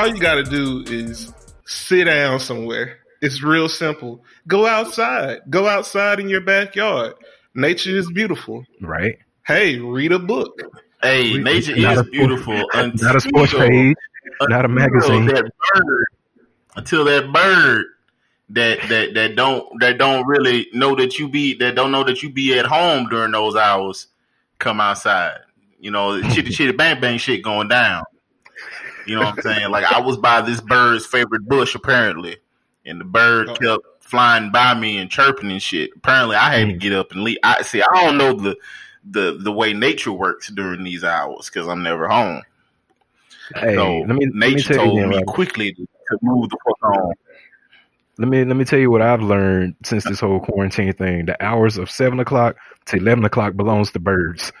all you got to do is sit down somewhere. It's real simple. Go outside. Go outside in your backyard. Nature is beautiful. Right. Hey, read a book. Hey, nature is beautiful. Not a sports page, not a magazine. That bird, until that bird that that that don't that don't really know that you be that don't know that you be at home during those hours come outside. You know, chitty chitty bang bang shit going down. You know what I'm saying? Like I was by this bird's favorite bush apparently, and the bird Oh. kept flying by me and chirping and shit. Apparently, I had to mm. get up and leave. I see. I don't know the the the way nature works during these hours because I'm never home. Hey, so let me let me tell you told again, me Robert. quickly to, to move the fuck on. Let me let me tell you what I've learned since this whole quarantine thing. The hours of seven o'clock to eleven o'clock belongs to birds.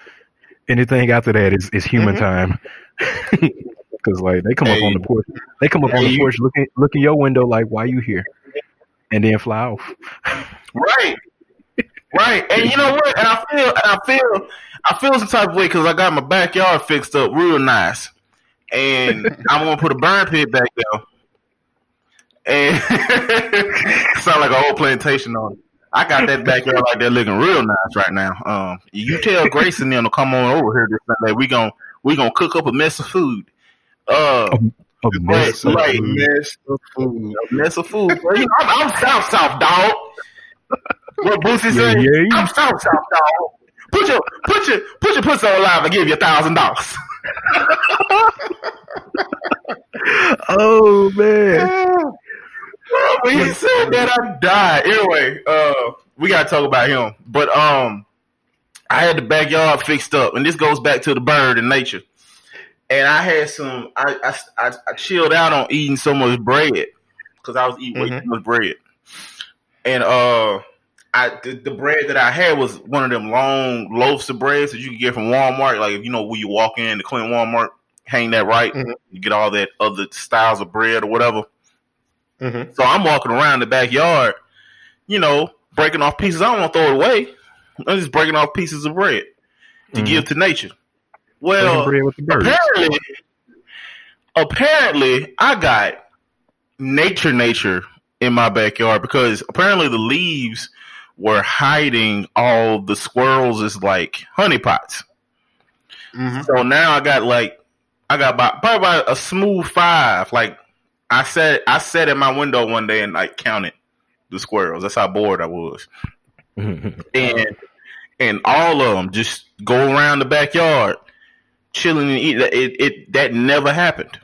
Anything after that is, is human mm-hmm. time. Because like they come up on the porch, they come up on the porch, looking look in your window like, "Why you here?" And then fly off. Right. Right. And you know what? And I feel and I feel I feel some type of way because I got my backyard fixed up real nice. And I'm gonna put a burn pit back there. And sound like a whole plantation on it. I got that backyard like that looking real nice right now. Um you tell Grace and them to come on over here this Sunday. We gonna we gonna cook up a mess of food. Uh A mess of right. food. Mess of food. a mess of food. Bro. You know, I'm, I'm South South dog. What Boosie Yeah, said? yeah, you- I'm South South dog. Put your put your put your pussy on live and give you a thousand dollars. Oh man. When he said that, I died. Anyway, uh, we gotta talk about him. But um, I had the backyard fixed up, and this goes back to the bird and nature. And I had some. I I, I, I chilled out on eating so much bread because I was eating way Mhm. too much bread. And uh, I the, the bread that I had was one of them long loaves of bread that you can get from Walmart. Like if you know where you walk in the Clinton Walmart, hang that right, Mhm. you get all that other styles of bread or whatever. Mhm. So I'm walking around the backyard, you know, breaking off pieces. I don't want to throw it away. I'm just breaking off pieces of bread to give to nature. Well, bread with the birds. apparently, apparently, I got nature, nature in my backyard because apparently the leaves were hiding all the squirrels as like honeypots. Mhm. So now I got like I got about probably about a smooth five. Like I said, I sat at my window one day and like counted the squirrels. That's how bored I was, and and all of them just go around the backyard, chilling and eating. It it that never happened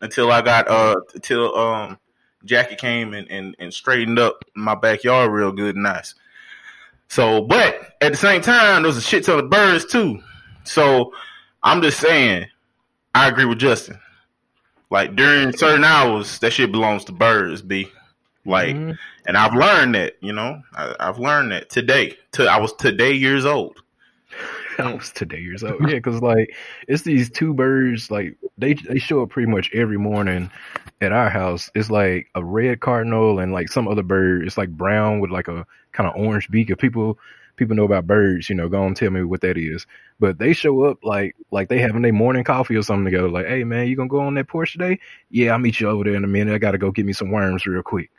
until I got uh until um Jackie came and, and and straightened up my backyard real good and nice. So, but at the same time, there was a shit ton of birds too. So I'm just saying, I agree with Justin. Like during certain hours, that shit belongs to birds, b. Like, Mhm. and I've learned that. You know, I, I've learned that today. To I was today years old. I was today years old. Yeah, because like it's these two birds. Like they they show up pretty much every morning at our house. It's like a red cardinal and like some other bird. It's like brown with like a kind of orange beak. If people people know about birds, you know, go and tell me what that is. But they show up like like they having their morning coffee or something together. Like, hey man, you gonna go on that porch today? Yeah, I'll meet you over there in a minute. I gotta go get me some worms real quick.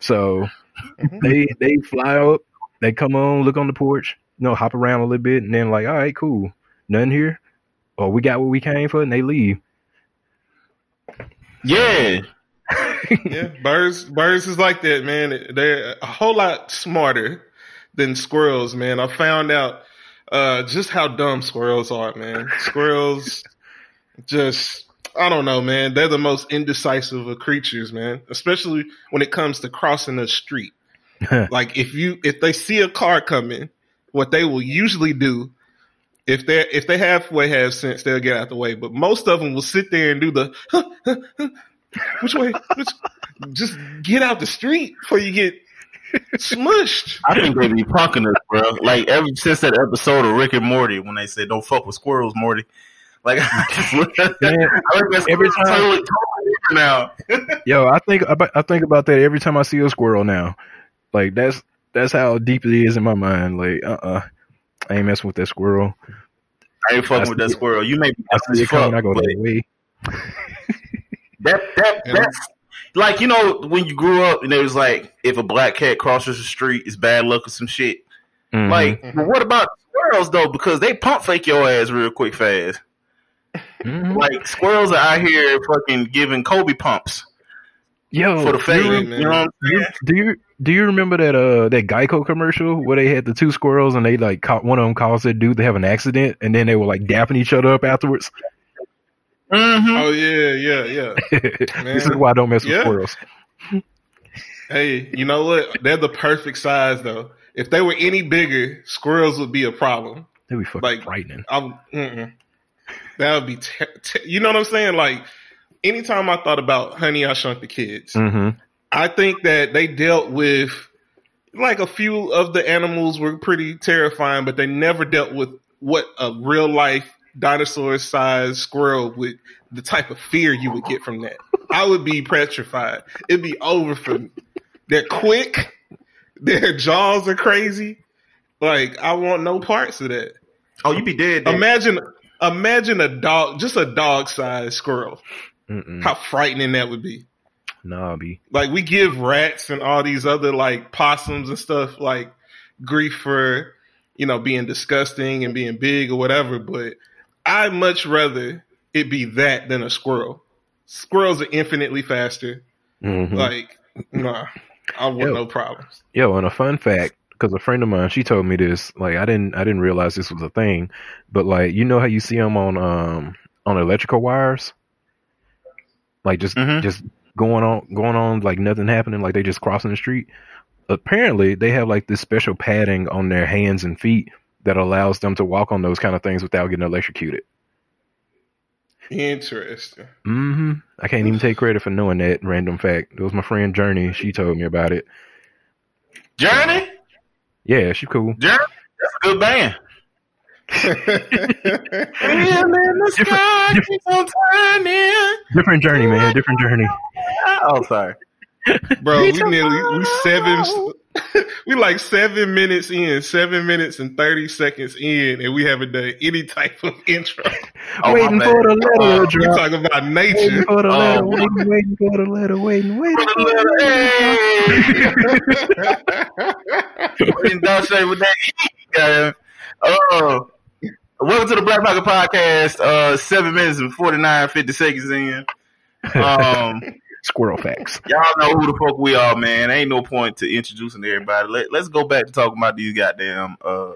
So Mhm. they they fly up, they come on, look on the porch, you know, hop around a little bit, and then like, all right, cool, nothing here. Or we got what we came for, and they leave. Yeah, yeah, birds birds is like that, man. They're a whole lot smarter than squirrels, man. I found out uh, just how dumb squirrels are, man. Squirrels just I don't know, man. They're the most indecisive of creatures, man. Especially when it comes to crossing the street. like if you if they see a car coming, what they will usually do if they if they halfway have sense, they'll get out the way. But most of them will sit there and do the which way? Which, just get out the street before you get smushed. I think they be punking us, bro. Like ever since that episode of Rick and Morty when they said "Don't fuck with squirrels, Morty." Like I just look at that. Man, I look at every time- totally, totally now. Yo, I think about, I think about that every time I see a squirrel now. Like that's that's how deep it is in my mind. Like, uh, uh I ain't messing with that squirrel. I ain't fucking with that squirrel. You may be I as see it coming. fuck, I go but that way. that that Yeah. that's like you know when you grew up and it was like if a black cat crosses the street, it's bad luck or some shit. Mhm. Like, Mhm. what about squirrels though? Because they pump fake your ass real quick fast. Mhm. Like squirrels are out here fucking giving Kobe pumps yo, for the fake. you, You, man. know what I'm you- do you do you remember that uh that Geico commercial where they had the two squirrels and they like caught one of them caused that dude to have an accident and then they were like dapping each other up afterwards. Mm-hmm. Oh yeah, yeah, yeah. this is why I don't mess with squirrels. Hey, you know what? They're the perfect size though. If they were any bigger, squirrels would be a problem. They'd be fucking Like- frightening. I'm, that would be, te- te- you know what I'm saying? Like, anytime I thought about Honey, I Shrunk the Kids, Mm-hmm. I think that they dealt with like a few of the animals were pretty terrifying, but they never dealt with what a real life dinosaur sized squirrel would the type of fear you would get from that. I would be petrified. It'd be over for me. They're quick. Their jaws are crazy. Like I want no parts of that. Oh, you'd be dead. dead. Imagine imagine a dog just a dog sized squirrel. Mm-mm. How frightening that would be. Nah, be Like we give rats and all these other like possums and stuff like grief for you know being disgusting and being big or whatever, but I'd much rather it be that than a squirrel. Squirrels are infinitely faster. Mhm. Like, nah, I want no problems. Yo, and a fun fact, because a friend of mine, she told me this. Like, I didn't, I didn't realize this was a thing. But like, you know how you see them on, um, on electrical wires, like just, Mhm. just going on, going on, like nothing happening, like they just crossing the street. Apparently, they have like this special padding on their hands and feet that allows them to walk on those kind of things without getting electrocuted. Interesting. Mm-hmm. I can't even take credit for knowing that random fact. It was my friend Journey. She told me about it. Journey, Yeah, she cool. Journey, that's a good band. Yeah, man, the Different- sky different- keeps on turning. Different journey, man. Different journey. Oh, sorry. Bro, we nearly we seven we like seven minutes in, seven minutes and thirty seconds in, and we haven't done any type of intro. Oh, waiting for the letter Uh, to we drop. talking about Waiting for the letter, waiting, waiting for the letter, waiting, waiting. For the Hey. We done straight with that. Yeah. Oh. Welcome to the Black Pocket Podcast. Uh, seven minutes and 49, 50 seconds in. Um, Squirrel facts. y'all know who the fuck we are, man. Ain't no point to introducing everybody. Let, let's go back to talking about these goddamn. Uh,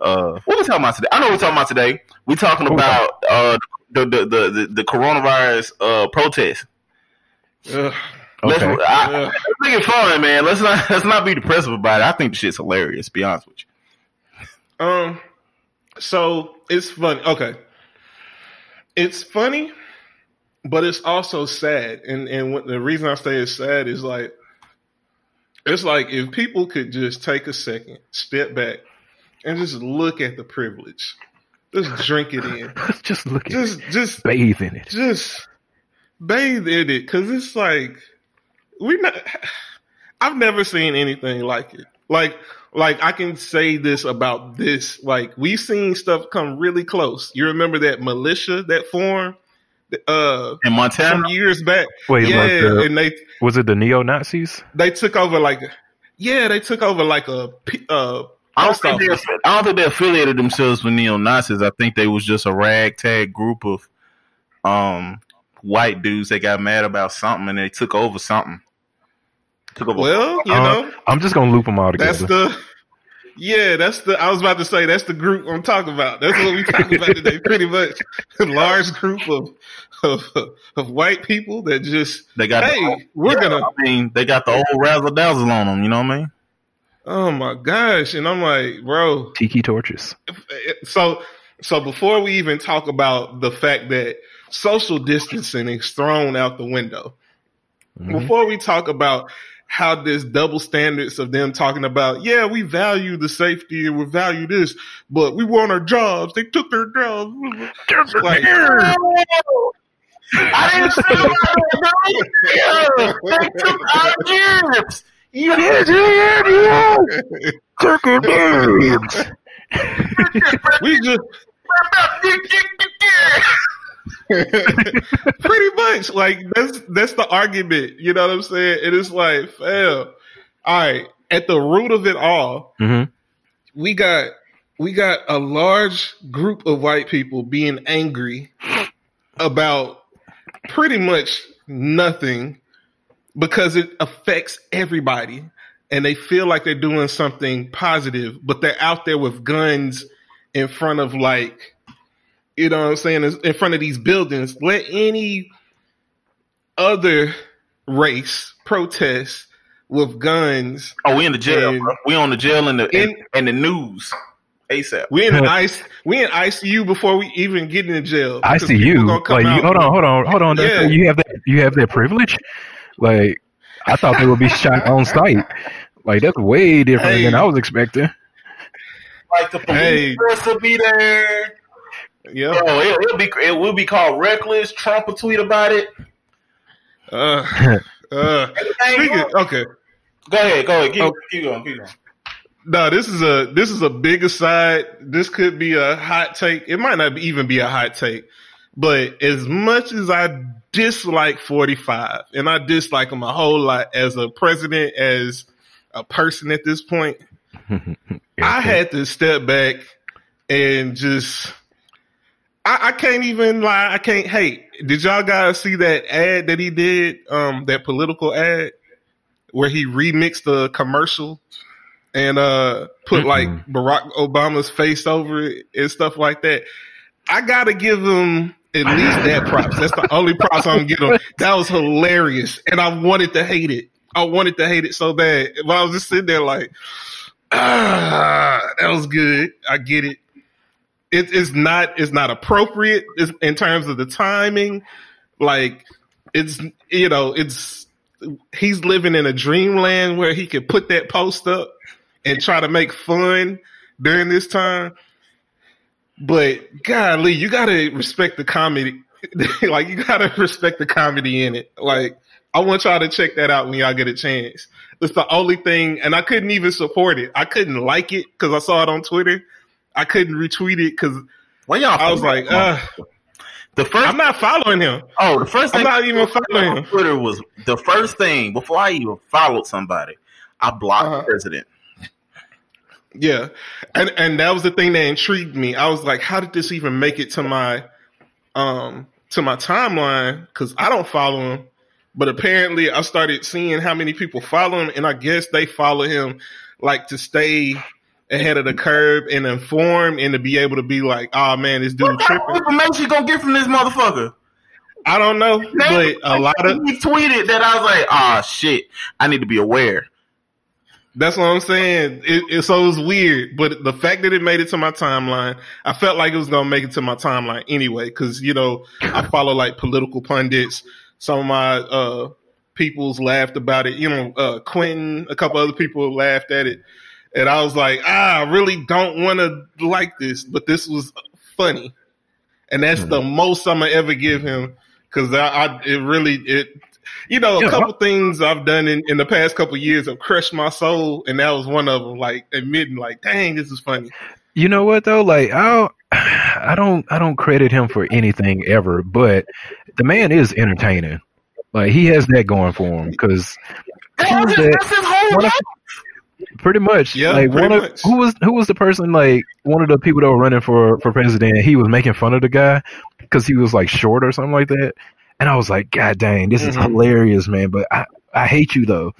uh, what we talking about today? I know what we're talking about today. We talking about uh the the the the, the coronavirus uh protest. Ugh, Let's, Okay. I, ugh. let's make it fun, man. Let's not let's not be depressive about it. I think the shit's hilarious. Be honest with you. Um, so it's funny. Okay, it's funny, but it's also sad. And and what, the reason I say it's sad is like, it's like if people could just take a second, step back, and just look at the privilege, just drink it in, Just look at just just bathe in it. just bathe in it because it's like we not. I've never seen anything like it. Like, like I can say this about this. Like we've seen stuff come really close. You remember that militia that formed uh In Montana, some years back? Wait, yeah, like the, and they was it the neo Nazis? they took over like yeah they took over like a p- uh I don't think they. I don't think they affiliated themselves with neo Nazis. I think they was just a ragtag group of um white dudes that got mad about something and they took over something. Took over. Well, you Uh, know I'm just gonna loop them all together. That's the yeah, that's the I was about to say that's the group I'm talking about. That's what we talking about today, pretty much. A large group of of of white people that just they got. hey, the, we're yeah, gonna I mean, they got the old razzle dazzle on them. You know what I mean? oh my gosh. And I'm like, bro, Tiki torches. so so before we even talk about the fact that social distancing is thrown out the window, Mhm. before we talk about how this double standards of them talking about, yeah, we value the safety and we value this, but we want our jobs. They took their jobs. Like, I didn't say about that. They took our jobs. we just Pretty much, like that's that's the argument. You know what I'm saying? It is like, fam. All right, at the root of it all, Mhm. we got we got a large group of white people being angry about pretty much nothing because it affects everybody and they feel like they're doing something positive but they're out there with guns in front of like you know what I'm saying in front of these buildings let any other race protest with guns Oh, we in the jail, And- bro. We on the jail in the in, In- in the news. ASAP. We in an ice. We in ICU before we even get in the jail. I because see you. Like, you, out- hold on, hold on, hold on. Yeah. You have that. You have that privilege. Like, I thought they would be shot on site. Like, that's way different Hey. than I was expecting. Like the police Hey. force will be there. Yeah. Bro, it, it'll be it will be called reckless. Trump will tweet about it. Uh, uh, speaking, okay. Go ahead, go ahead. Keep, Oh. keep going, keep going. No, this is a this is a big aside. This could be a hot take. It might not even be a hot take. But as much as I dislike 45, and I dislike him a whole lot as a president, as a person at this point, I had to step back and just. I, I can't even lie. I can't hate. Did y'all guys see that ad that he did? Um, that political ad where he remixed the commercial and uh put Mm-mm. like Barack Obama's face over it and stuff like that. I gotta give him at least that props. That's the only props I'm him. That was hilarious, and I wanted to hate it. I wanted to hate it so bad, but I was just sitting there like, ah, that was good. I get it. It is not. It's not appropriate in terms of the timing. Like it's you know it's he's living in a dreamland where he could put that post up and try to make fun during this time. But golly, you gotta respect the comedy. like you gotta respect the comedy in it. Like I want y'all to check that out when y'all get a chance. It's the only thing, and I couldn't even support it. I couldn't like it because I saw it on Twitter. I couldn't retweet it because When y'all, I was like, uh, the 1st I'm not following him. oh, the first I'm thing not even following him. Twitter was the first thing before I even followed somebody. I blocked Uh-huh. the president. Yeah, and and that was the thing that intrigued me. I was like, how did this even make it to my um to my timeline? Because I don't follow him, but apparently I started seeing how many people follow him, and I guess they follow him like to stay ahead of the curve and informed, and to be able to be like, oh man, this dude What tripping. information you gonna get from this motherfucker? I don't know, but a lot of he tweeted that I was like, ah, shit, I need to be aware. That's what I'm saying. It, it, so it was weird, but the fact that it made it to my timeline, I felt like it was gonna make it to my timeline anyway. Because you know, I follow like political pundits. Some of my uh, peoples laughed about it. You know, uh, Quentin, a couple other people laughed at it, and I was like, ah, I really don't want to like this, but this was funny, and that's the most I'm gonna ever give him. Because I, I, it really, it you know, a Yeah. couple things I've done in, in the past couple years have crushed my soul, and that was one of them. Like admitting, like, dang, this is funny. You know what though? Like I don't, I don't, I don't credit him for anything ever, but the man is entertaining. Like he has that going for him because That's Who's his, that? that's his whole One of- life. Pretty much, Yeah, like one of much. who was who was the person like one of the people that were running for for president. He was making fun of the guy because he was like short or something like that, and I was like, God dang, this is Mhm. hilarious, man. But I I hate you though.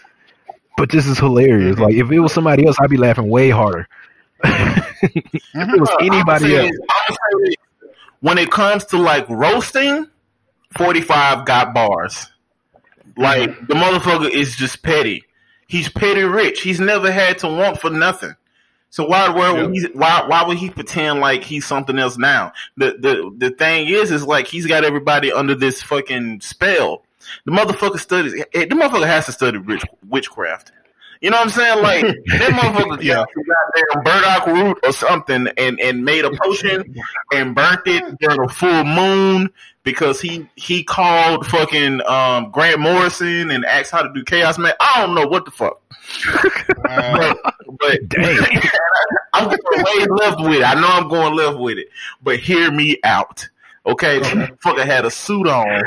But this is hilarious. Mhm. Like if it was somebody else, I'd be laughing way harder. if it was anybody I'ma else. this, I'ma say this. When it comes to like roasting, 45 got bars. Like Mm-hmm. the motherfucker is just petty. He's petty rich. He's never had to want for nothing. So why why would he why why would he pretend like he's something else now? The the the thing is is like he's got everybody under this fucking spell. The motherfucker studies eh, the motherfucker has to study rich, witchcraft. You know what I'm saying? Like that motherfucker Yeah. got goddamn burdock root or something and, and made a potion and burnt it during a full moon because he he called fucking um, Grant Morrison and asked how to do Chaos Man. I don't know what the fuck. but, but I'm going way left with it. I know I'm going left with it, but hear me out. Okay, fucker had a suit on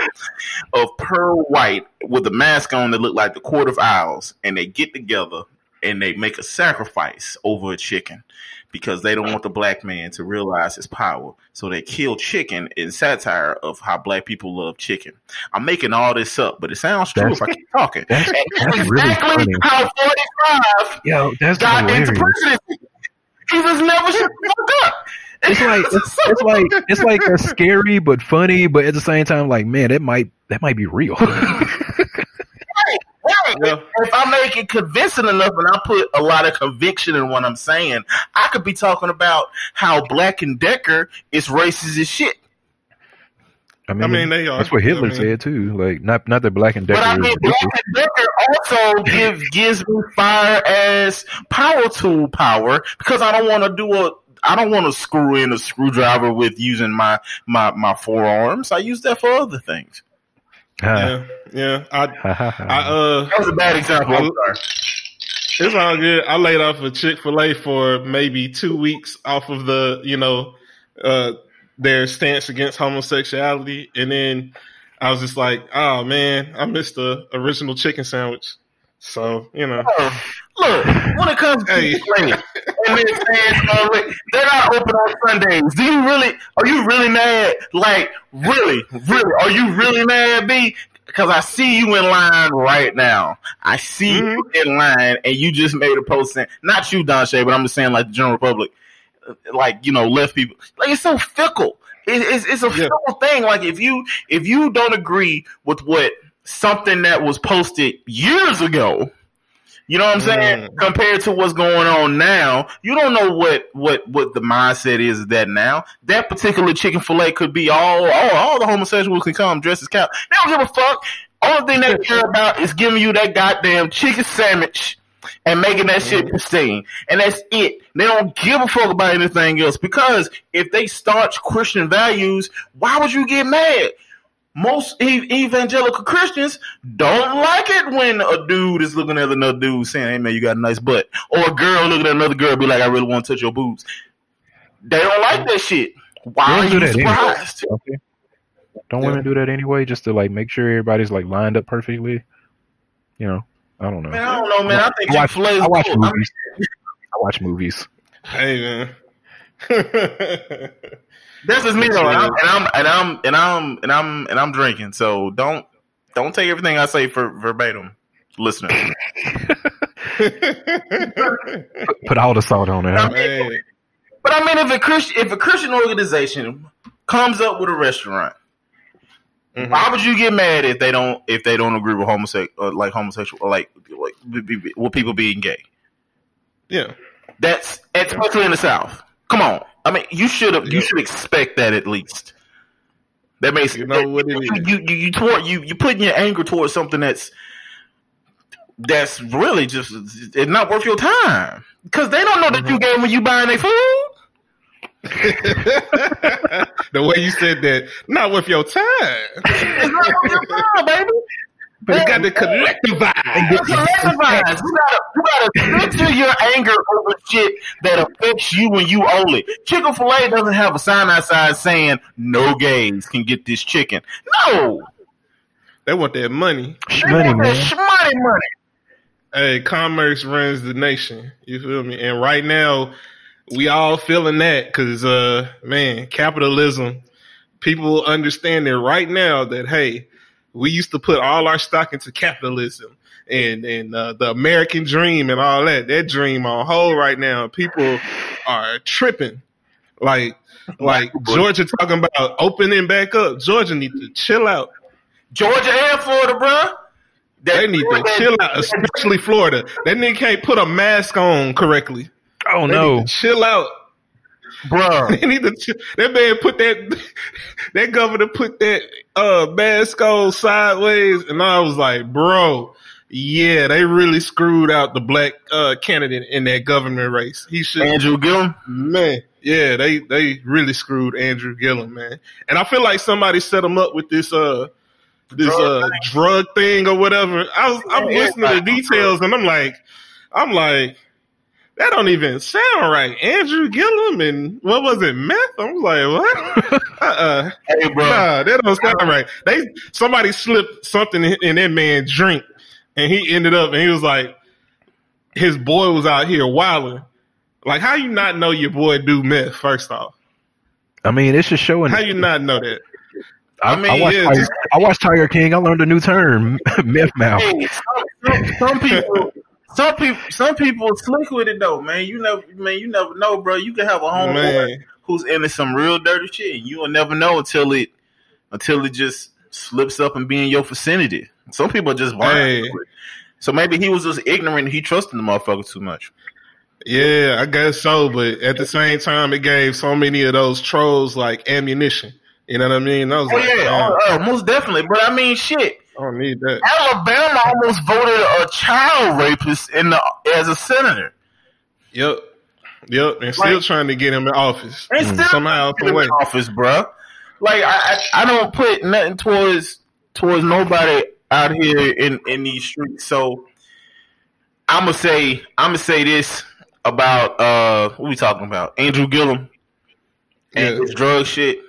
of pearl white with a mask on that looked like the Court of Owls, and they get together and they make a sacrifice over a chicken because they don't want the black man to realize his power. So they kill chicken in satire of how black people love chicken. I'm making all this up, but it sounds true that's, if I keep talking. That's, that's exactly really funny. how 45 Yo, that's got hilarious. into presidency. He was never shut up. It's like it's, it's, like it's like a scary but funny, but at the same time, like man, that might that might be real. Yeah. If I make it convincing enough and I put a lot of conviction in what I'm saying, I could be talking about how Black and Decker is racist as shit. I mean, I mean they are. That's what Hitler I mean, said too. Like not not that Black and Decker. But I mean, Black and Decker also give gives me fire as power tool power because I don't want to do a. I don't want to screw in a screwdriver with using my my my forearms. I use that for other things yeah, yeah. I, I uh, that was a bad example. I, it's all good. I laid off a Chick Fil A for maybe two weeks off of the, you know, uh, their stance against homosexuality, and then I was just like, oh man, I missed the original chicken sandwich. So you know, oh, look when it comes to hey. and then they're not open on Sundays. Do you really? Are you really mad? Like really, really? Are you really mad, B? Because I see you in line right now. I see mm-hmm. you in line, and you just made a post saying, not you, Don Shay, but I'm just saying like the general public, like you know, left people. Like it's so fickle. It, it's it's a yeah. fickle thing. Like if you if you don't agree with what something that was posted years ago. You know what I'm saying? Mm. Compared to what's going on now, you don't know what what what the mindset is of that now. That particular Chick Fil A could be all all all the homosexuals can come dressed as cow. They don't give a fuck. Only thing they care about is giving you that goddamn chicken sandwich and making that shit mm. pristine. And that's it. They don't give a fuck about anything else because if they staunch Christian values, why would you get mad? Most evangelical Christians don't like it when a dude is looking at another dude saying, "Hey man, you got a nice butt," or a girl looking at another girl be like, "I really want to touch your boobs." They don't like that shit. Why are you surprised? Anyway. Don't yeah. women do that anyway, just to like make sure everybody's like lined up perfectly? You know, I don't know. Man, I don't know, man. I think I watch, I watch cool. movies. I watch movies. Hey man. This is me though, and I'm, and I'm and I'm and I'm and I'm and I'm drinking. So don't don't take everything I say for verbatim, listener. Put all the salt on it. I mean, but I mean, if a Christian if a Christian organization comes up with a restaurant, mm-hmm. why would you get mad if they don't if they don't agree with homosexual like homosexual or like like with people being gay? Yeah, that's especially in the South. Come on. I mean, you should have. You should expect that at least. That makes you know what it is. You you you toward you you putting your anger towards something that's that's really just it's not worth your time because they don't know that mm-hmm. you gave when you buying their food. the way you said that, not worth your time. it's not worth your time, baby. But you got to collectivize. Collectivize. You gotta, you gotta center your anger over shit that affects you when you own it. Chick Fil A doesn't have a sign outside saying no gays can get this chicken. No. They want that money. Money, man. Money, money. Hey, commerce runs the nation. You feel me? And right now, we all feeling that because, uh, man, capitalism. People understand it right now that hey, we used to put all our stock into capitalism and and uh, the American dream and all that. That dream on hold right now. People are tripping. Like like Georgia talking about opening back up. Georgia need to chill out. Georgia and Florida, bro. They need to chill out, especially Florida. That nigga can't put a mask on correctly. Oh they no, chill out bro. They need to, that man put that that governor put that uh mask on sideways, and I was like, bro, yeah, they really screwed out the black uh, candidate in that government race. He should Andrew Gillum. Man, yeah, they they really screwed Andrew Gillum, man. And I feel like somebody set him up with this uh this Drug uh thing. drug thing or whatever. I was I'm Yeah, listening to the details and I'm like I'm like that don't even sound right. Andrew Gillum and what was it, meth? I'm like, what? uh-uh. Hey, bro. Nah, that don't sound right. They somebody slipped something in in that man's drink, and he ended up, and he was like, his boy was out here wilding. Like, how you not know your boy do meth? First off, I mean, it's just showing. how you not know that? I I mean, watched, yeah, Tiger, just- I watched Tiger King. I learned a new term, meth mouth. Some, some, some people, some people, some people slick with it though, man. You never, man, you never know, bro. You can have a homeboy who's into some real dirty shit, and you will never know until it, until it just slips up and be in your vicinity. Some people are just. Hey. So maybe he was just ignorant. and He trusted the motherfucker too much. yeah, I guess so. But at the same time, it gave so many of those trolls like ammunition. You know what I mean? I was Oh like, yeah, oh, oh, most definitely. But I mean, shit. I don't need that. Alabama almost voted a child rapist in the as a senator. Yep, yep, and still trying to get him in office And still somehow, in some way. office, bro. Like I, I, I don't put nothing towards towards nobody out here in in these streets. So I'm gonna say I'm gonna say this about uh what we talking about Andrew Gillum and Yeah. his drug shit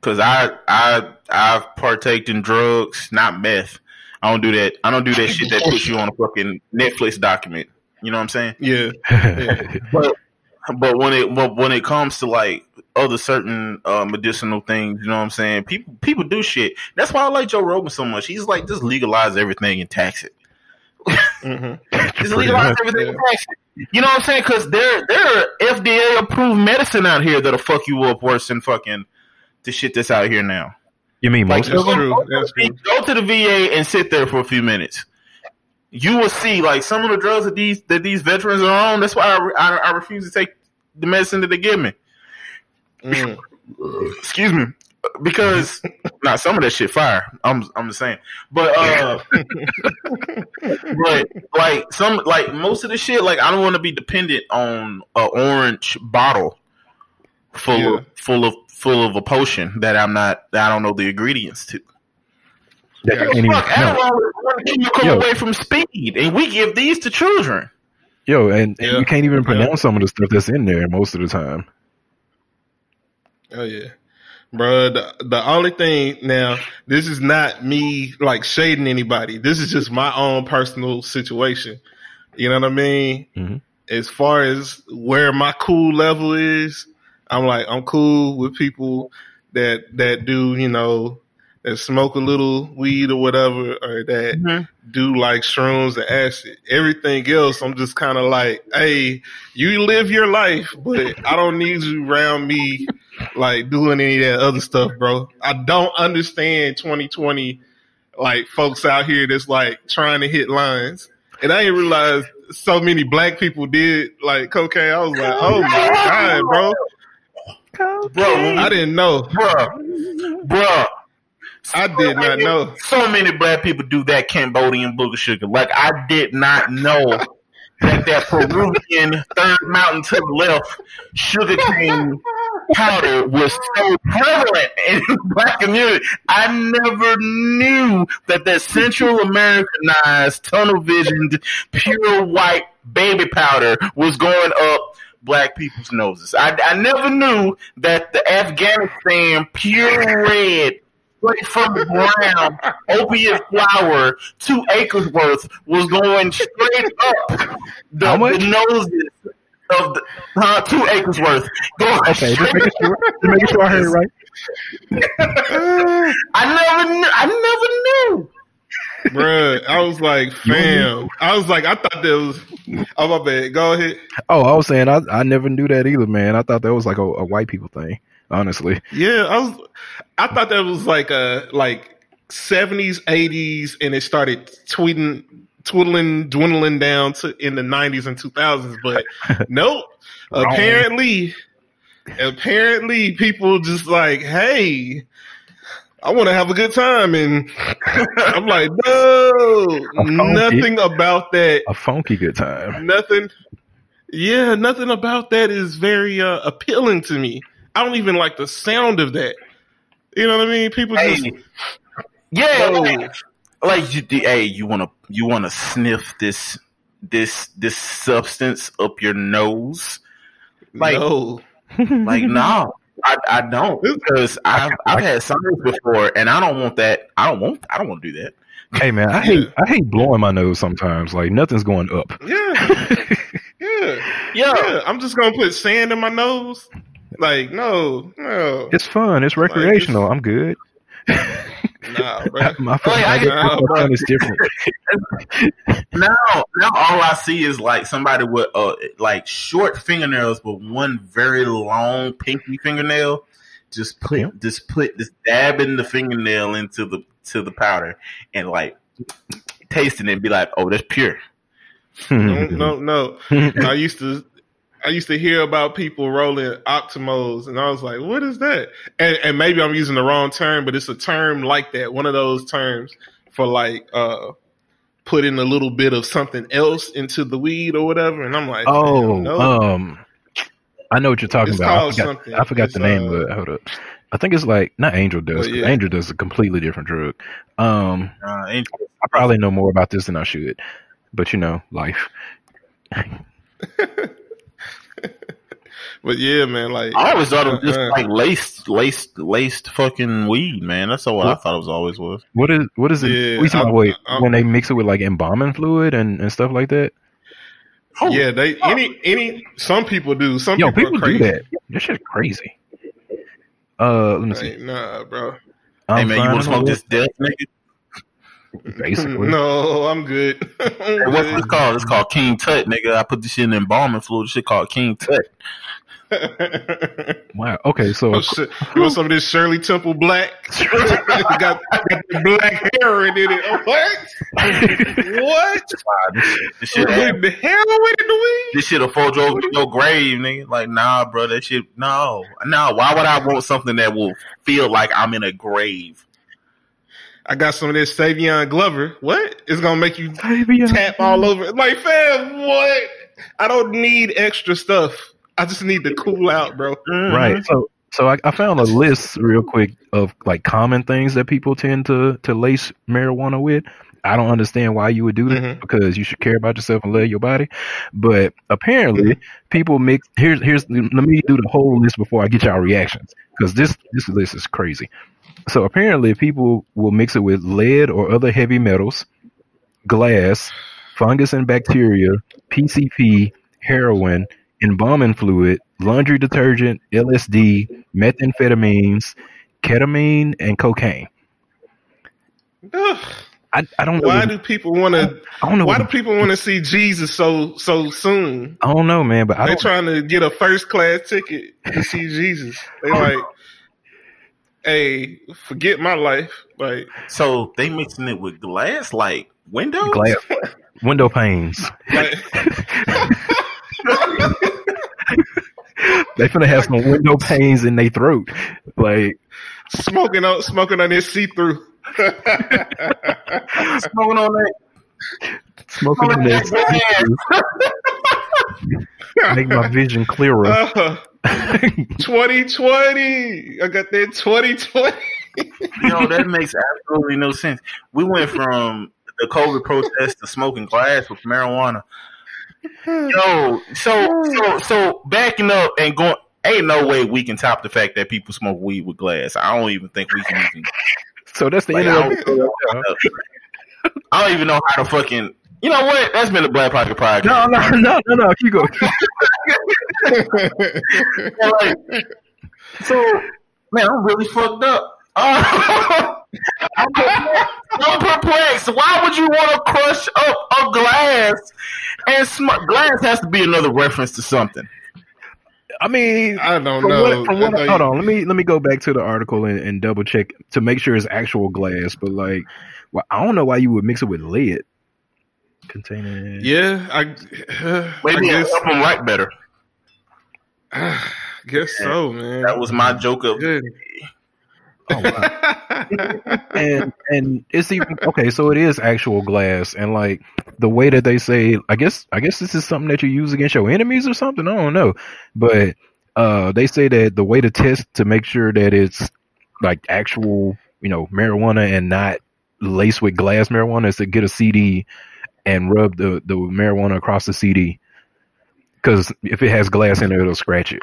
because I I I've partaked in drugs, not meth. I don't do that. I don't do that shit that puts you on a fucking Netflix document. You know what I'm saying? Yeah, yeah. but but when it but when it comes to like other certain uh, medicinal things, you know what I'm saying? People people do shit. That's why I like Joe Rogan so much. He's like just legalize everything and tax it. hmm Just legalize everything and tax it. You know what I'm saying? Because there there are FDA approved medicine out here that'll fuck you up worse than fucking the shit that's out here now. You mean most That's of them? true. Go to That's the- true. Go to the VA and sit there for a few minutes. You will see, like some of the drugs that these that these veterans are on. That's why I, I, I refuse to take the medicine that they give me. Mm. Excuse me, because nah, some of that shit fire. I'm I'm just saying, but uh, but like some like most of the shit, like I don't want to be dependent on a orange bottle full Yeah. of full of full of a potion that I'm not that I don't know the ingredients to. That Yeah. can't even Fuck, smell. Adderall is one chemical Yo. away from speed, and we give these to children. Yo, and, and Yeah. you can't even Yeah. pronounce some of the stuff that's in there most of the time. Oh yeah, bro. The, the only thing now, this is not me like shading anybody. This is just my own personal situation. You know what I mean? Mhm. As far as where my cool level is, I'm like I'm cool with people that that do you know that smoke a little weed or whatever, or that Mhm. do like shrooms and acid. Everything else, I'm just kind of like, hey, you live your life, but I don't need you around me like doing any of that other stuff, bro. I don't understand 2020 like folks out here that's like trying to hit lines. And I didn't realize so many black people did like cocaine. I was like, oh my god, bro. Bro, I didn't know. bruh, bruh. I did not know. So many black people do that Cambodian booger sugar. Like I did not know that that Peruvian third mountain to the left sugar cane powder was so prevalent in the black community. I never knew that that Central Americanized, tunnel visioned, pure white baby powder was going up black people's noses. I, I never knew that the Afghanistan pure red straight from the ground opiate flower, two acres worth, was going straight up the, How the noses of the uh, two acres worth. Going Okay, just straight making sure, just making sure I heard it right. I never knew. I never knew. Bruh, I was like, fam. I was like, I thought that was. Oh my bad. Go ahead. Oh, I was saying I I never knew that either, man. I thought that was like a, a white people thing. Honestly, Yeah, I was. I thought that was like a like seventies, eighties, and it started tweeting, twiddling, dwindling down to in the nineties and two thousands. But nope. Apparently, apparently, people just like, hey, I want to have a good time, and I'm like, no, nothing about that. A funky good time. Nothing. Yeah, nothing about that is very uh, appealing to me. I don't even like the sound of that. You know what I mean? People Hey, just yeah, Whoa. like, like you, hey, you want to you want to sniff this this this substance up your nose? Like, no. like no, I, I don't because I've I've had sinus before, and I don't want that. I don't want I don't want to do that. Hey man, I hate I hate blowing my nose sometimes. Like nothing's going up. Yeah, yeah, yeah. I'm just gonna put sand in my nose. Like, no, no, It's fun. It's recreational. I'm good. nah, bro. My fun, Like, I I get get- my fun is different. Now, now all I see is like somebody with uh like short fingernails, but one very long pinky fingernail. Just put, Yeah. just put, just dabbing the fingernail into the to the powder and like tasting it and be like, oh, that's pure. no, no, no. I used to I used to hear about people rolling Optimos, and I was like, "What is that?" And, and maybe I'm using the wrong term, but it's a term like that. One of those terms for like uh putting a little bit of something else into the weed or whatever. And I'm like, Oh, no. um, I know what you're talking It's about. I forgot. I forgot It's, the name uh, of it. Hold up. I think it's like not Angel Dust. Yeah. Angel Dust is a completely different drug. Um, Uh, ain't- I probably know more about this than I should, but you know, life. but yeah, man, like I always thought it was just Uh-uh. like laced, laced, laced fucking weed, man. That's all I thought it was always was. What is what is it? Yeah, we talking about wait when they mix it with like embalming fluid and, and stuff like that. Oh, yeah, they any any some people do. Some Yo, people, people are do that. This shit's crazy. Uh, let me see. Like, nah, bro. hey I'm man, you want to smoke this death, nigga? Way- Basically, No, I'm good. I'm Hey, what's good. this called? It's called King Tut, nigga. I put this shit in embalming fluid. This shit called King Tut. wow. Okay, so Oh, shit. You want some of this Shirley Temple Black? got, got black hair in it. Oh, what? what? Wow, this shit, this shit, Putting the heroin in the weed? this shit will fold you over to your grave, nigga. Like, nah, bro, that shit, no, no. Why would I want something that will feel like I'm in a grave? I got some of this Savion Glover. What? It's gonna make you Savion. tap all over. Like, fam, what? I don't need extra stuff. I just need to cool out, bro. Mm-hmm. right. So so I, I found a list real quick of like common things that people tend to to lace marijuana with. I don't understand why you would do that Mhm. because you should care about yourself and love your body. But apparently, people mix. Here's here's let me do the whole list before I get y'all reactions because this this list is crazy. So apparently, people will mix it with lead or other heavy metals, glass, fungus and bacteria, PCP, heroin, embalming fluid, laundry detergent, LSD, methamphetamines, ketamine, and cocaine. Ugh. I, I don't know. Why do people want to? I don't know. Why do people want to see Jesus so so soon? I don't know, man. But I They don't. trying to get a first class ticket to see Jesus. They like, hey, forget my life. Like, So they mixing it with glass, like windows. Glass window panes. like They finna have some window panes in their throat. Like smoking on smoking on this see through. Smoking on that. smoking on Glass. that make my vision clearer. Uh, 2020. I got that 2020. Yo, that makes absolutely no sense. We went from the COVID protest to smoking glass with marijuana. Yo, so so so backing up and going. Ain't no way we can top the fact that people smoke weed with glass. I don't even think we can. Even, so that's the like, end of it. I don't even know how to fucking. You know what? That's been the Black Pocket Podcast. No, no, no, no, no. Keep going. Like, so, man, I'm really fucked up. Uh, I'm, perplexed. I'm perplexed. Why would you want to crush up a glass? And sm- glass has to be another reference to something. I mean, I don't from know. what, from what, I hold on, let me let me go back to the article and, and double check to make sure it's actual glass. But like, well, I don't know why you would mix it with lead. Containing. Yeah, I, Maybe I I guess, help them write better. guess so, man. That was my joke of. Good. Oh, wow. and and it's even okay. So it is actual glass, and like the way that they say, I guess I guess this is something that you use against your enemies or something. I don't know, but uh, they say that the way to test to make sure that it's like actual, you know, marijuana and not laced with glass marijuana is to get a CD and rub the the marijuana across the CD because if it has glass in it, it'll scratch it.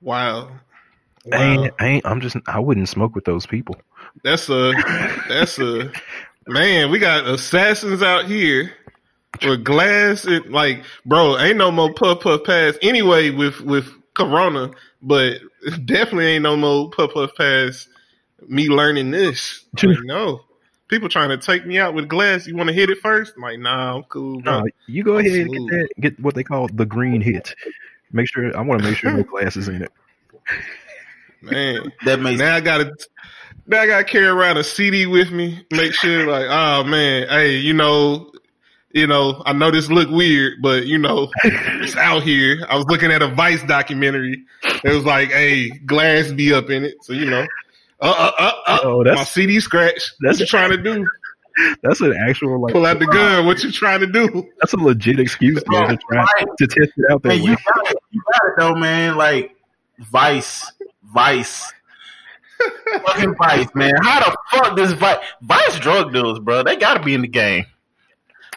Wow. I ain't, I ain't, I'm just, I wouldn't smoke with those people. That's a, that's a, man, we got assassins out here with glass. It, like, bro, ain't no more puff puff pass anyway with, with Corona, but definitely ain't no more puff puff pass me learning this. Like, no. People trying to take me out with glass. You want to hit it first? I'm like, nah, I'm cool. Bro. You go ahead and get that, get what they call the green hit. Make sure, I want to make sure no glass is in it. Man, that makes now I gotta now I gotta carry around a CD with me. Make sure like, oh man, hey, you know, you know, I know this look weird, but you know, it's out here. I was looking at a Vice documentary. It was like, hey, glass be up in it, so you know. Uh, uh, uh, uh oh, that's, my CD scratch. That's what you trying to do. That's an actual like pull out the gun. What you trying to do? That's a legit excuse, man, to try to test it out there. Hey, you got it, you got it though, man. Like Vice Vice. Fucking Vice, man. How the fuck does Vice Vice drug dealers, bro? They gotta be in the game.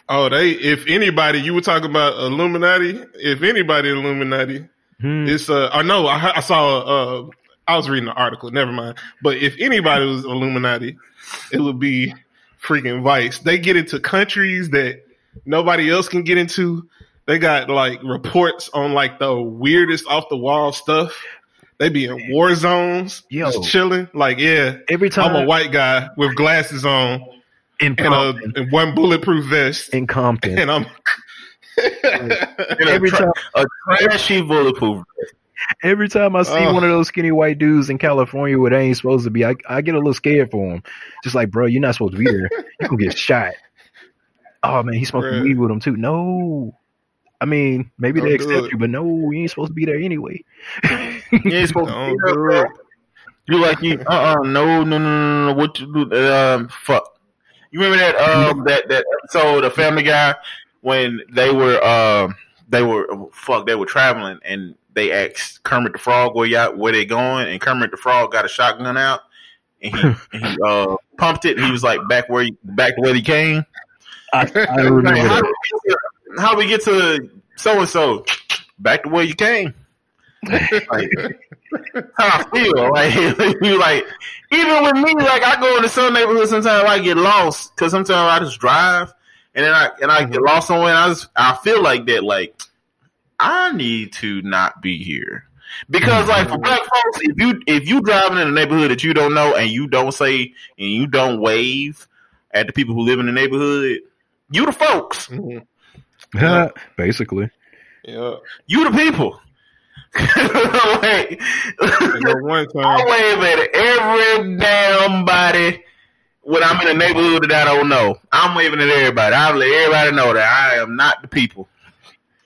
Oh, they if anybody, you were talking about Illuminati. If anybody Illuminati, hmm. it's uh I know I, I saw uh I was reading the article, never mind. But if anybody was Illuminati, it would be freaking Vice. They get into countries that nobody else can get into. They got like reports on like the weirdest off the wall stuff. They be in war zones, Yo, just chilling. Like, yeah, every time I'm a white guy with glasses on in and, a, and one bulletproof vest in Compton, and I'm every time a trashy bulletproof vest. Every time I see uh, one of those skinny white dudes in California where they ain't supposed to be, I, I get a little scared for him. Just like, bro, you're not supposed to be there. You can get shot. Oh man, he's smoking weed with them too. No, I mean, maybe Don't they accept you, but no, you ain't supposed to be there anyway. you ain't supposed to be there. You like you? Uh, uh no, no, no, no, no. What you do? Um, fuck. You remember that? Um, that that episode of Family Guy when they were um they were fuck they were traveling and they asked Kermit the Frog where y'all where they going and Kermit the Frog got a shotgun out and he, and he uh pumped it and he was like back where he, back to where he came. I, I remember. how, how we get to so and so? Back to where you came. Like, how I feel. Like you like even with me, like I go into some neighborhoods sometimes I get lost because sometimes I just drive and then I and I get lost somewhere and I just I feel like that like I need to not be here. Because like for black folks, if you if you driving in a neighborhood that you don't know and you don't say and you don't wave at the people who live in the neighborhood, you the folks. Mm-hmm. Yeah. Basically. Yeah. You the people. Like, I wave at every damn body when I'm in a neighborhood that I don't know. I'm waving at everybody. I let everybody know that I am not the people.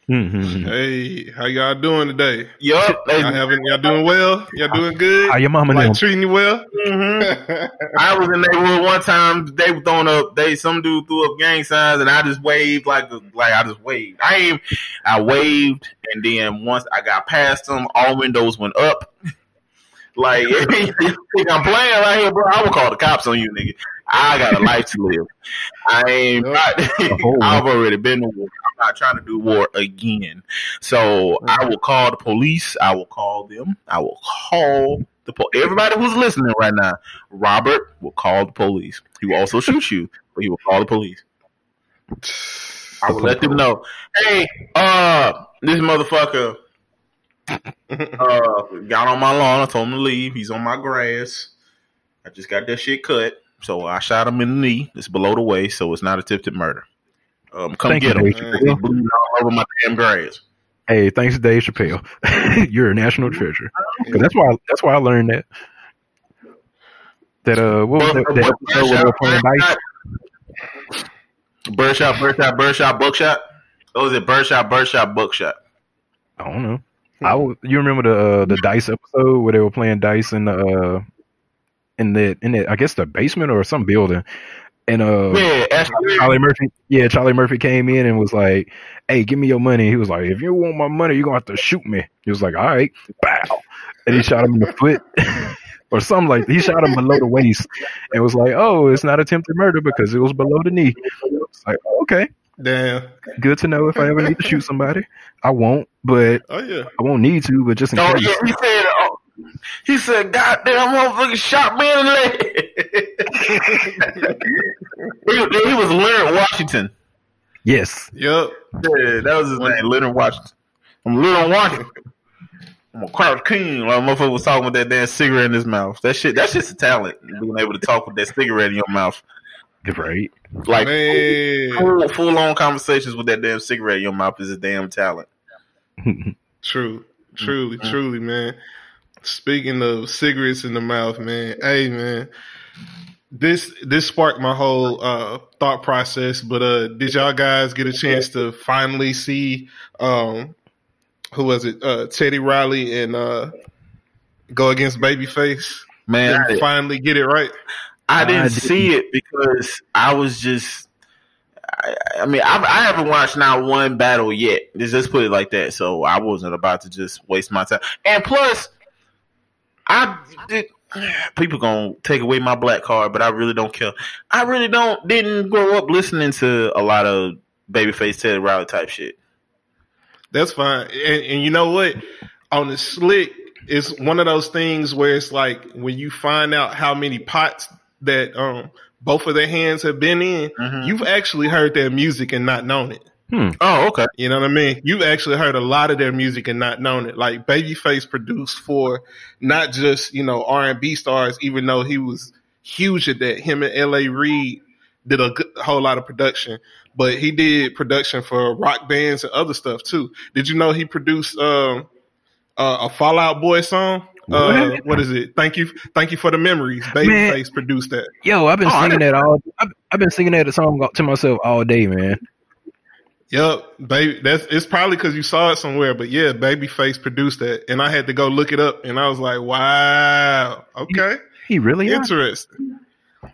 Mm-hmm. Hey, how y'all doing today? Yup. Y'all having y'all doing well? Y'all doing good? How your mama like treating you well? Mm-hmm. I was in neighborhood one time. They were throwing up. They some dude threw up gang signs, and I just waved like like I just waved. I ain't. I waved, and then once I got past them, all windows went up. Like, I'm playing right here, bro. I will call the cops on you, nigga. I got a life to live. I ain't. I've already been to war. I'm not trying to do war again. So I will call the police. I will call them. I will call the po- everybody who's listening right now. Robert will call the police. He will also shoot you, but he will call the police. I will let them know. Hey, uh, this motherfucker uh, got on my lawn. I told him to leave. He's on my grass. I just got that shit cut. So I shot him in the knee. It's below the waist, so it's not attempted murder. Um, come Thank get him. He's bleeding all over my damn grass. Hey, thanks, Dave Chappelle. You're a national treasure. That's why. That's why I learned that. That uh, what was that, that episode where they were playing dice? Birdshot, birdshot, birdshot, bookshot. What was it? Birdshot, birdshot, bookshot. I don't know. I was, you remember the uh, the dice episode where they were playing dice in the uh, in that in that I guess the basement or some building. And uh, Yeah, Charlie Murphy, yeah, Charlie Murphy came in and was like, "Hey, give me your money." He was like, "If you want my money, you're gonna have to shoot me." He was like, "All right, bow," and he shot him in the foot. Or something like he shot him below the waist and was like, "Oh, it's not attempted murder because it was below the knee." It's like, okay, Damn. good to know if I ever need to shoot somebody. I won't, but Oh yeah. I won't need to, but just in Oh case. yeah, he said. Oh, he said, "Goddamn, motherfucker shot me in the leg." he, he was Leonard Washington. Yes. Yep. Yeah, that was his name, Leonard Washington. I'm Leonard Washington. I'm a Crouch King. Like motherfucker was talking with that damn cigarette in his mouth. That shit. That's just a talent. Being able to talk with that cigarette in your mouth, Right. like Man. full, full on conversations with that damn cigarette in your mouth is a damn talent. True. Truly, Mm-hmm. truly, man. Speaking of cigarettes in the mouth, man. Hey man. This this sparked my whole uh thought process, but uh did y'all guys get a chance to finally see um who was it? Uh Teddy Riley and uh go against Babyface? Man, and I, finally get it right. I I didn't didn't. see it because I was just. I, I mean, I, I haven't watched not one battle yet. Let's just put it like that. So I wasn't about to just waste my time. And plus, I did, people gonna take away my black card, but I really don't care. I really don't didn't grow up listening to a lot of babyface Teddy Riley type shit. That's fine. And, and you know what? On the slick, it's one of those things where it's like when you find out how many pots that um both of their hands have been in, Mhm. you've actually heard their music and not known it. Oh, okay. You know what I mean? You've actually heard a lot of their music and not known it. Like Babyface produced for not just, you know, R and B stars, even though he was huge at that. Him and L.A. Reid did a good, whole lot of production, but he did production for rock bands and other stuff too. Did you know he produced um, uh, a Fall Out Boy song? Uh, What? what is it? Thank you, thank you for the memories. Babyface produced that. Yo, I've been Oh, singing that all. I've, I've been singing that song to myself all day, man. Yep, baby. That's it's probably because you saw it somewhere, but yeah, Babyface produced that, and I had to go look it up, and I was like, wow, okay, He really is. interesting.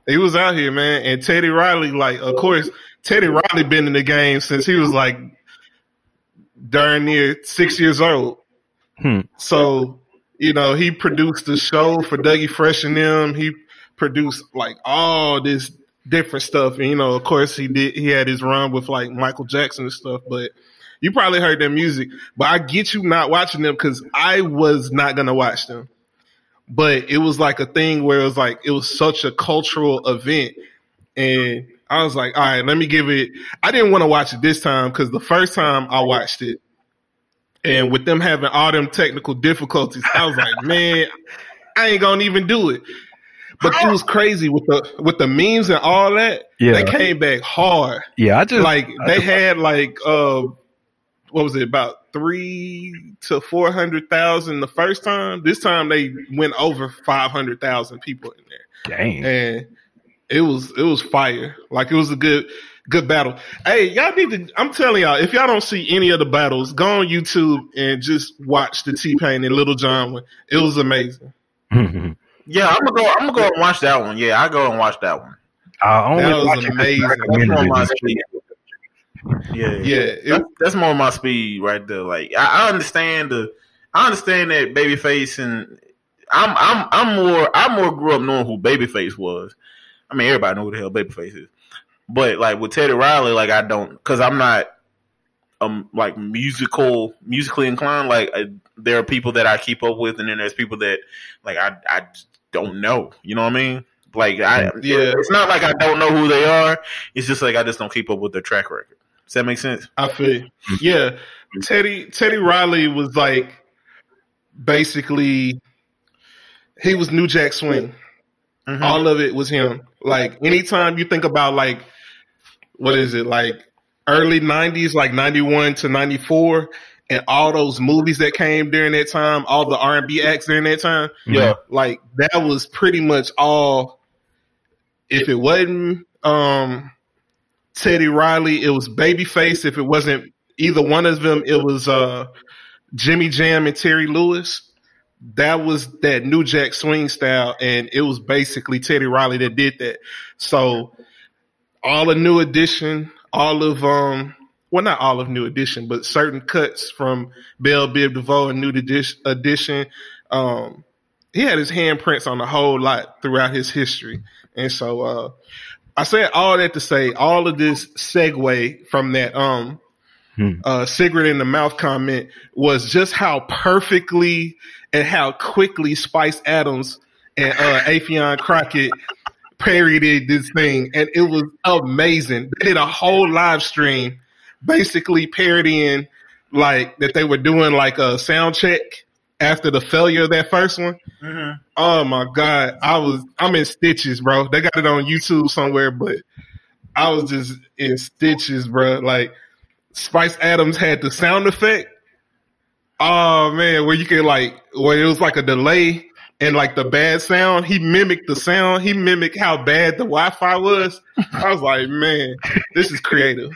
He was out here, man, and Teddy Riley, like, of course, Teddy Riley been in the game since he was like darn near six years old. Hmm. So, you know, he produced the show for Dougie Fresh and them. He produced like all this different stuff. And, you know, of course he did, he had his run with like Michael Jackson and stuff, but you probably heard their music, but I get you not watching them because I was not going to watch them. But it was like a thing where it was like, it was such a cultural event. And I was like, all right, let me give it. I didn't want to watch it this time because the first time I watched it, and with them having all them technical difficulties, I was like, man, I ain't gonna even do it. But it was crazy with the with the memes and all that. Yeah. They came back hard. Yeah, I just Like they had like uh what was it about three to four hundred thousand the first time. This time they went over five hundred thousand people in there dang. and it was it was fire. Like it was a good good battle. Hey, y'all need to. I'm telling y'all, if y'all don't see any of the battles, go on YouTube and just watch the T Pain and Lil Jon one. It was amazing. Yeah, I'm gonna go. I'm gonna go and watch that one. Yeah, I go and watch that one. I only That was watch it 'cause amazing. you That's recommended more it. my speed. Yeah, Yeah, it, That- that's more my speed right there. Like I, I understand the, I understand that Babyface and I'm I'm I'm more I more grew up knowing who Babyface was. I mean, everybody know who the hell Babyface is, but like with Teddy Riley, like I don't because I'm not um like musical musically inclined. Like I, there are people that I keep up with, and then there's people that like I I don't know. You know what I mean? Like I Yeah. it's not like I don't know who they are. It's just like I just don't keep up with their track record. Does that make sense? I feel. Yeah, Teddy Teddy Riley was like basically he was New Jack Swing. Mhm. All of it was him. Like anytime you think about like what is it like early '90s, like '91 to '94, and all those movies that came during that time, all the R and B acts during that time, Yeah. like that was pretty much all. If it wasn't um, Teddy Riley, it was Babyface. If it wasn't either one of them, it was uh, Jimmy Jam and Terry Lewis. that was that New Jack swing style, and it was basically Teddy Riley that did that. So all the New Edition, all of um, well, not all of New Edition, but certain cuts from Bell Biv DeVoe and New Edition, um, he had his handprints on a whole lot throughout his history, and so uh, I said all that to say all of this segue from that um hmm. uh cigarette in the mouth comment was just how perfectly and how quickly Spice Adams and uh Affion Crockett parodied this thing and it was amazing. They did a whole live stream basically parodying like that they were doing like a sound check after the failure of that first one. Mm-hmm. Oh my god, I was I'm in stitches, bro. They got it on YouTube somewhere, but I was just in stitches, bro. Like Spice Adams had the sound effect. Oh man, where you can like where it was like a delay and like the bad sound, he mimicked the sound. He mimicked how bad the Wi-Fi was. I was like, man, this is creative.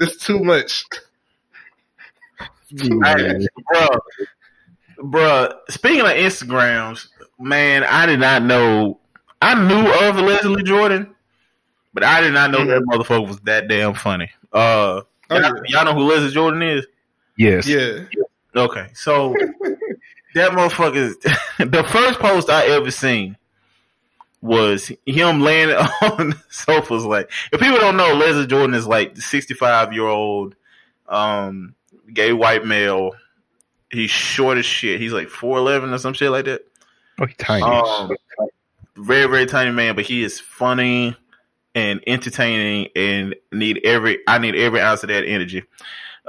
It's too much. Hey, bro, bro. Speaking of Instagrams, man, I did not know. I knew of Leslie Jordan, but I did not know that mm-hmm. motherfucker was that damn funny. Uh, oh, y'all, y'all know who Leslie Jordan is? Yes. Yeah. Okay, so that motherfucker. Is, the first post I ever seen was him laying on the sofas. Like, if people don't know, Leslie Jordan is like the 65 year old um, gay white male. He's short as shit. He's like 4'11 or some shit like that. Oh, he's tiny. Um, very, very tiny man, but he is funny and entertaining and need every, I need every ounce of that energy.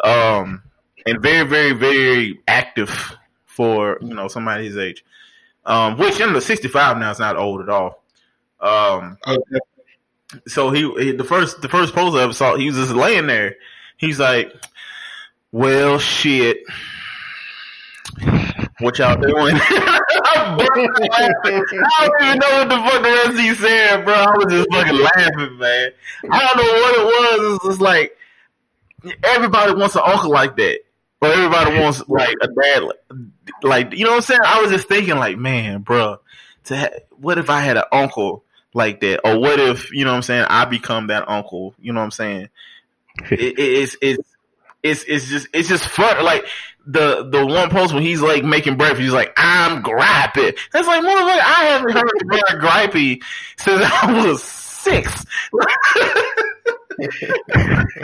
Um, and very, very, very active for, you know, somebody his age. Um, which in the 65 now is not old at all. Um, okay. so he, he, the first the first post I ever saw, he was just laying there. He's like, "Well, shit." What y'all doing? I'm I don't even know what the fuck the rest he said, bro. I was just fucking laughing, man. I don't know what it was. It's just like everybody wants an uncle like that, or everybody wants like a dad, like you know what I'm saying. I was just thinking, like, man, bro, to ha- what if I had an uncle like that? Or what if, you know what I'm saying, I become that uncle, you know what I'm saying? it, it's, it's, it's, it's just, it's just fun. Like the, the one post when he's like making breakfast, he's like, I'm gripey. That's like, motherfucker, I haven't heard the word gripey since I was six.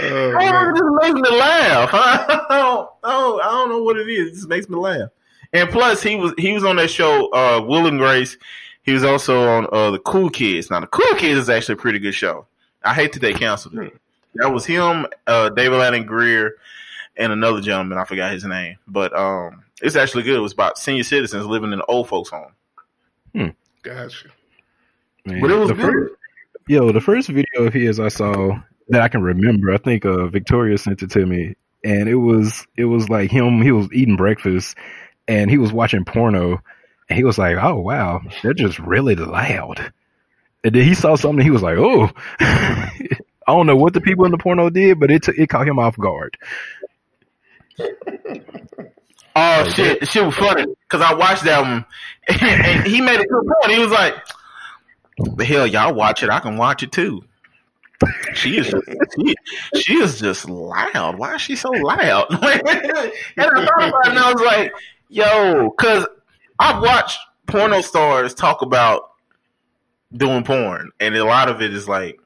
Oh, it just makes me laugh. I don't, I don't, I don't know what it is. It just makes me laugh. And plus, he was he was on that show, uh, Will and Grace. He was also on uh, the Cool Kids. Now, the Cool Kids is actually a pretty good show. I hate that they canceled it. That was him, uh, David Alan Grier, and another gentleman. I forgot his name, but um, it's actually good. It was about senior citizens living in an old folks' home. Hmm. Gotcha. Man, but it was good. First, yo, the first video of his I saw that I can remember, I think uh, Victoria sent it to me, and it was it was like him. He was eating breakfast, and he was watching porno and he was like, "Oh wow, they're just really loud." And then he saw something. he was like, "Oh." I don't know what the people in the porno did, but it t- it caught him off guard. Oh shit! The shit was funny because I watched that one, and he made a good point. He was like, "The hell, y'all watch it? I can watch it too." She is just, she, she is just loud. Why is she so loud? and I thought about it, and I was like, "Yo," because I've watched porno stars talk about doing porn, and a lot of it is like,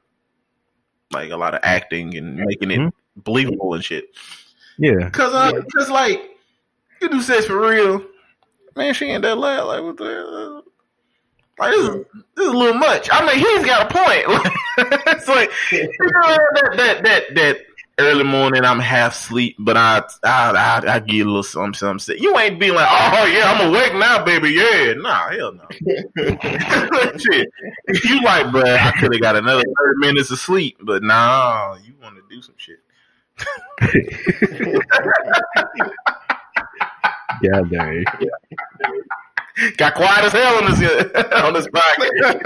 like a lot of acting and making it mm-hmm. believable and shit. Yeah, because uh, because like you do sex for real, man. She ain't that loud. Like what the. hell? Like this is, this is a little much. I mean, he's got a point. it's like you know, that that that that early morning, I'm half asleep, but I I I, I get a little something, something. You ain't being like, oh yeah, I'm awake now, baby. Yeah, nah, hell no. Shit, you like, bro, I could have got another thirty minutes of sleep, but nah, you want to do some shit. yeah, there. Got quiet as hell on this on this podcast.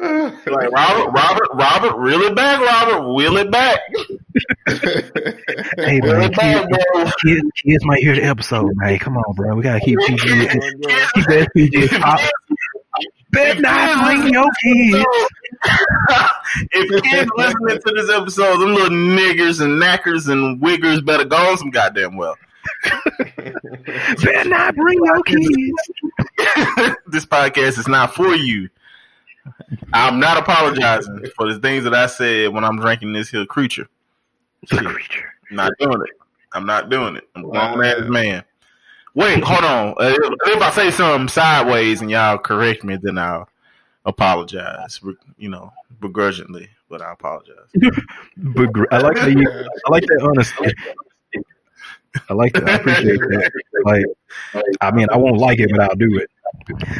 Like Robert, Robert, Robert, reel it back, Robert, reel it back. hey, man, kids, kids, kids might hear the episode, man. Come on, bro. We gotta keep PG. keep that PG top. Bet not bring your kids. if kids listening to this episode, them little niggers and knackers and wiggers better go on some goddamn well. Better not bring your kids. this podcast is not for you. I'm not apologizing for the things that I said when I'm drinking this here creature. creature. I'm not doing it. I'm not doing it. I'm a grown ass man. Wait, hold on. Uh, if I say something sideways and y'all correct me, then I'll apologize. You know, begrudgingly, but I apologize. Begr- I like that. You, I like that honesty. I like that. I appreciate that. Like, I mean, I won't like it, but I'll do it.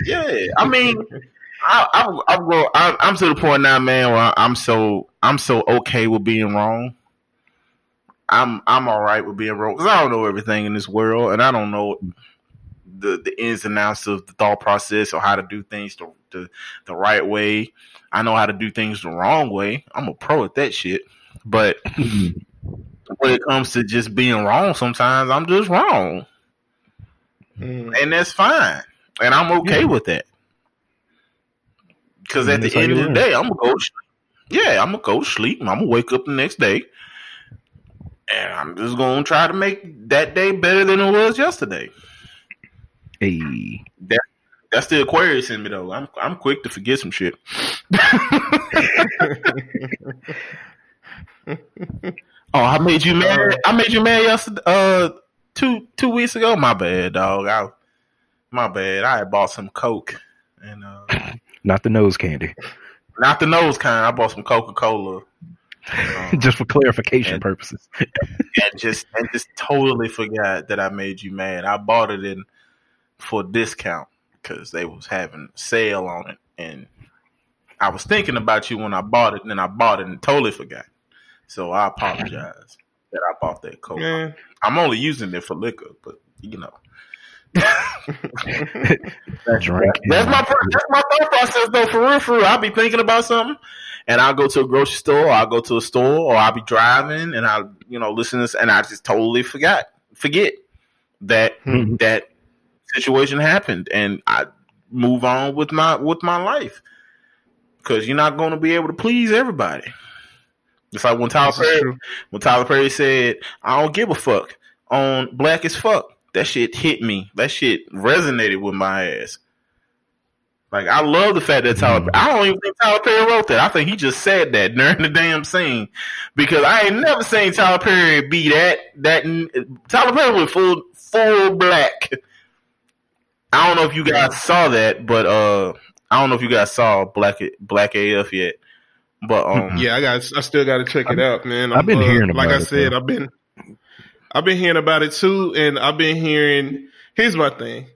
Yeah, I mean, I, I, I go, I, I'm to the point now, man, where I'm so I'm so okay with being wrong. I'm I'm all right with being wrong because I don't know everything in this world, and I don't know the the ins and outs of the thought process or how to do things the the, the right way. I know how to do things the wrong way. I'm a pro at that shit, but when it comes to just being wrong, sometimes I'm just wrong, mm. and that's fine, and I'm okay yeah. with that. Because at the end of the day, I'm gonna go. Yeah, I'm gonna go sleep. I'm gonna wake up the next day, and I'm just gonna try to make that day better than it was yesterday. Hey, that that's the Aquarius in me though. I'm I'm quick to forget some shit. oh, I made you mad. I made you mad yesterday. Uh, two two weeks ago. My bad, dog. I, my bad. I had bought some Coke and uh, not the nose candy. Not the nose kind. I bought some Coca Cola. Um, just for clarification and, purposes. and just and just totally forgot that I made you mad. I bought it in for discount because they was having sale on it, and I was thinking about you when I bought it, and then I bought it and totally forgot. So I apologize that I bought that Coke. Yeah. I'm only using it for liquor, but you know that's, that's my that's my thought process though. For real, for real, I'll be thinking about something, and I'll go to a grocery store, or I'll go to a store, or I'll be driving, and I'll you know, listen to this, and I just totally forgot, forget that mm-hmm. that situation happened, and I move on with my with my life because you're not going to be able to please everybody. It's like when Tyler Perry, when Tyler Perry said, "I don't give a fuck" on Black as Fuck that shit hit me. That shit resonated with my ass. Like I love the fact that Tyler. I don't even think Tyler Perry wrote that. I think he just said that during the damn scene because I ain't never seen Tyler Perry be that that. Tyler Perry was full full black. I don't know if you guys saw that, but uh, I don't know if you guys saw Black Black AF yet. But um, yeah, I got. I still got to check it out, man. i have been uh, hearing about Like I it, said, I've been I've been hearing about it too, and I've been hearing. Here's my thing.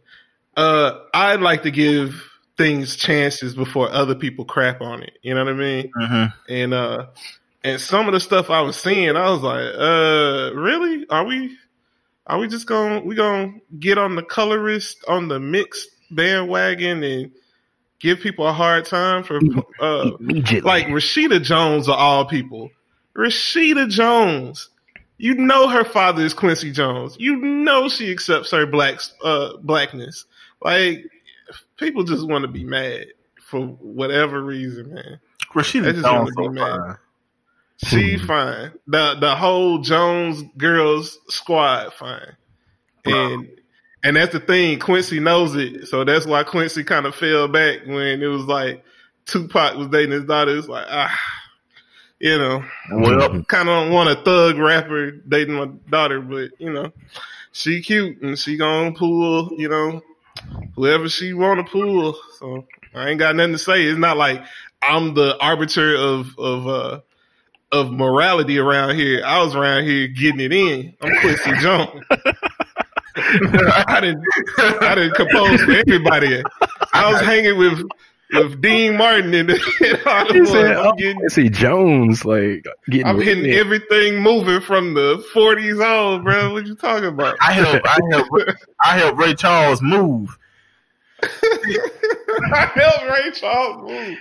Uh, I like to give things chances before other people crap on it. You know what I mean? Mm-hmm. And uh, and some of the stuff I was seeing, I was like, uh, really? Are we? Are we just going? to We gonna get on the colorist on the mixed bandwagon and give people a hard time for uh, like Rashida Jones of all people. Rashida Jones you know her father is Quincy Jones. You know she accepts her black uh, blackness. Like people just want to be mad for whatever reason, man. Rashida just Jones want to be mad. Fine. She hmm. fine. The the whole Jones girls squad fine. And and that's the thing. Quincy knows it, so that's why Quincy kind of fell back when it was like Tupac was dating his daughter. It's like ah you know, well, kind of want a thug rapper dating my daughter, but you know, she cute and she gonna pull, you know, whoever she want to pull. So I ain't got nothing to say. It's not like I'm the arbiter of of uh of morality around here. I was around here getting it in. I'm Quincy Jones. I didn't I didn't compose for everybody. I was hanging with with Dean Martin in, the, Hollywood. Said, I'm oh, getting, see Jones like getting. I'm hitting it. everything moving from the 40s on, bro. What you talking about? I help. I help. I help Ray Charles move. I help Ray Charles move.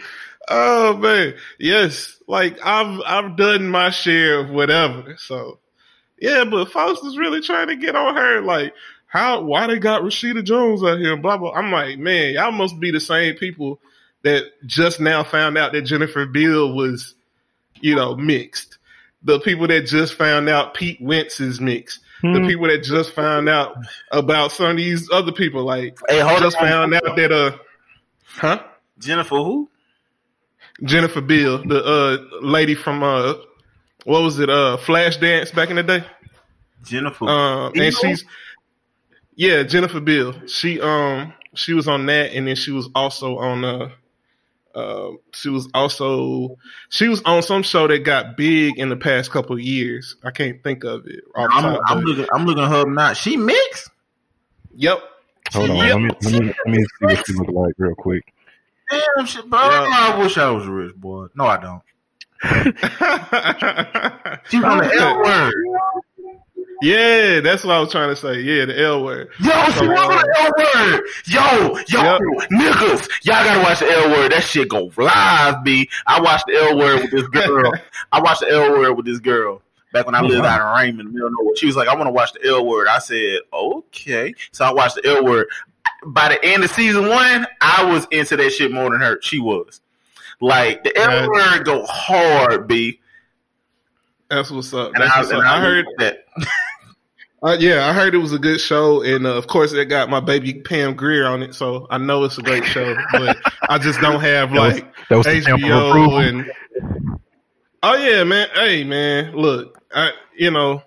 Oh man, yes. Like I've I've done my share of whatever. So Yeah, but folks is really trying to get on her. Like, how? Why they got Rashida Jones out here? Blah blah. I'm like, man, y'all must be the same people that just now found out that Jennifer Beal was, you know, mixed. The people that just found out Pete Wentz is mixed. Hmm. The people that just found out about some of these other people, like, hey, hold just on. found out that uh, huh? Jennifer who? Jennifer Beal, the uh lady from uh what was it, uh Flashdance back in the day? Jennifer. Uh, and she's yeah, Jennifer Beal. She um she was on that and then she was also on uh uh, she was also she was on some show that got big in the past couple of years. I can't think of it. I'm, top, I'm looking. I'm looking her not. She mixed. Yep. Hold on. Yep. Let, me, let, me, let me see what she look like real quick. Damn shit, bro. Yeah. I wish I was rich, boy. No, I don't. She's on the L word. Yeah, that's what I was trying to say. Yeah, the L word. Yo, she was the L word. Yo, yo, yep. niggas, y'all gotta watch the L word. That shit go live, B. I watched the L word with this girl. I watched the L word with this girl back when I lived out in Raymond, middle nowhere. She was like, I want to watch the L word. I said, okay. So I watched the L word. By the end of season one, I was into that shit more than her. She was. Like the L word go hard, B. That's what's up. That's and what's I, up. I heard that. Uh, yeah, I heard it was a good show, and uh, of course, it got my baby Pam Grier on it, so I know it's a great show. but I just don't have like that was, that was HBO and. Oh yeah, man. Hey, man. Look, I you know,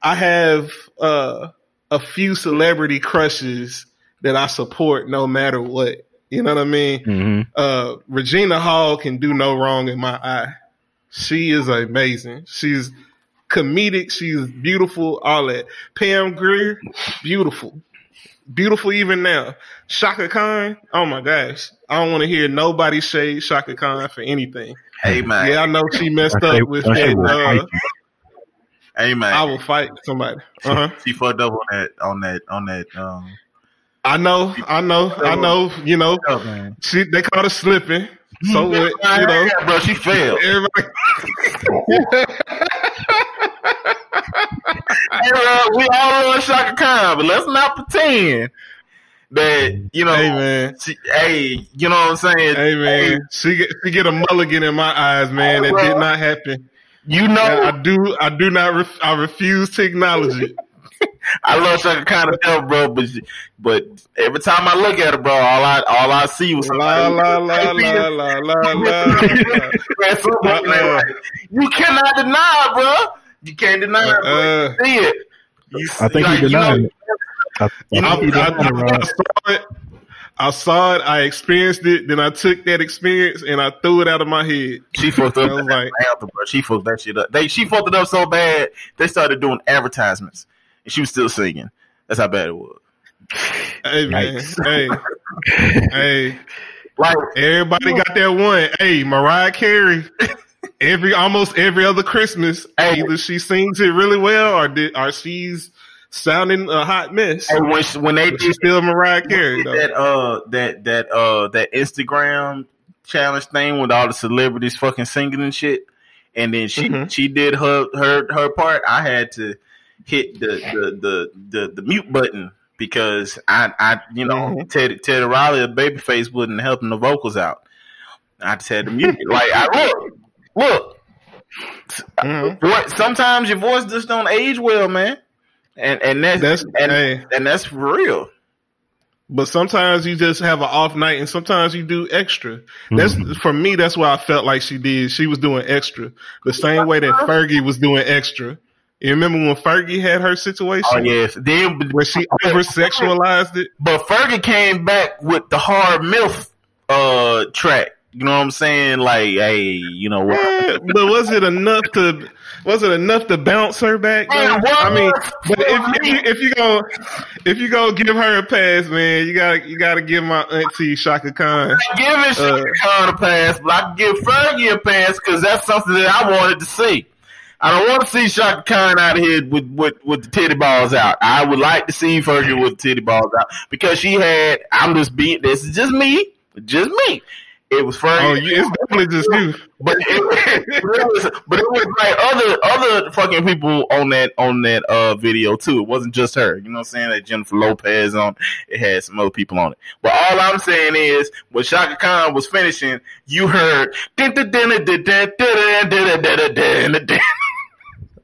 I have uh, a few celebrity crushes that I support no matter what. You know what I mean? Mm-hmm. Uh, Regina Hall can do no wrong in my eye. She is amazing. She's comedic. She's beautiful. All that. Pam Grier, beautiful, beautiful even now. Chaka Khan, oh my gosh, I don't want to hear nobody say Chaka Khan for anything. Hey man, yeah, I know she messed up with that. Uh, hey man, I will fight somebody. Uh-huh. She, she fucked up on that on that on that. Um, I know, I know, I know. You know, she they caught her slipping. So what? You know, bro, she failed. Everybody. we all love Chaka Khan, but let's not pretend that you know, hey man, she, hey, you know what I'm saying? Hey man, hey. she get she get a mulligan in my eyes, man. Hey, that did not happen. You know, I do, I do not, ref, I refuse to acknowledge it. I love Chaka Khan to bro, but she, but every time I look at her, bro, all I all I see was la la la la la la la. You cannot deny, bro. You can't deny it. Uh, see it. You, I think like, he denied it. I, you know, I, I, I, saw it. I saw it. I experienced it. Then I took that experience and I threw it out of my head. She fucked up. like, bro. She fucked that shit up. They she fucked it up so bad. They started doing advertisements, and she was still singing. That's how bad it was. Hey man, hey, hey, like everybody got that one. Hey, Mariah Carey every almost every other Christmas, hey. either she sings it really well or did, or she's sounding a hot mess. Hey, when, when they did still Mariah Carey that uh that that uh that Instagram challenge thing with all the celebrities fucking singing and shit, and then she mm-hmm. she did her her her part. I had to hit the the the the, the mute button because I I you know mm-hmm. Teddy Teddy Riley a babyface wasn't helping the vocals out. I just had to mute it. Like I Look, mm-hmm. sometimes your voice just don't age well, man, and and that's, that's and, hey. and that's real. But sometimes you just have an off night, and sometimes you do extra. That's mm-hmm. for me. That's what I felt like she did. She was doing extra, the same way that Fergie was doing extra. You remember when Fergie had her situation? Oh yes, then when she over sexualized it. But Fergie came back with the hard milf uh track. You know what I'm saying? Like, hey, you know what? Yeah, but was it enough to was it enough to bounce her back? Man, I mean, but if, if you if you go if you go give her a pass, man, you gotta you gotta give my auntie Chaka Khan. Give Chaka uh, Khan a pass, but I give Fergie a pass because that's something that I wanted to see. I don't want to see Chaka Khan out of here with, with, with the titty balls out. I would like to see Fergie with the titty balls out because she had. I'm just being. This is just me, just me It was Fergie. Oh, it's definitely just you. But it, but it was, but it was like other other fucking people on that on that uh video too. It wasn't just her. You know what I'm saying? That Jennifer Lopez on. It had some other people on it. But all I'm saying is, when Chaka Khan was finishing, you heard.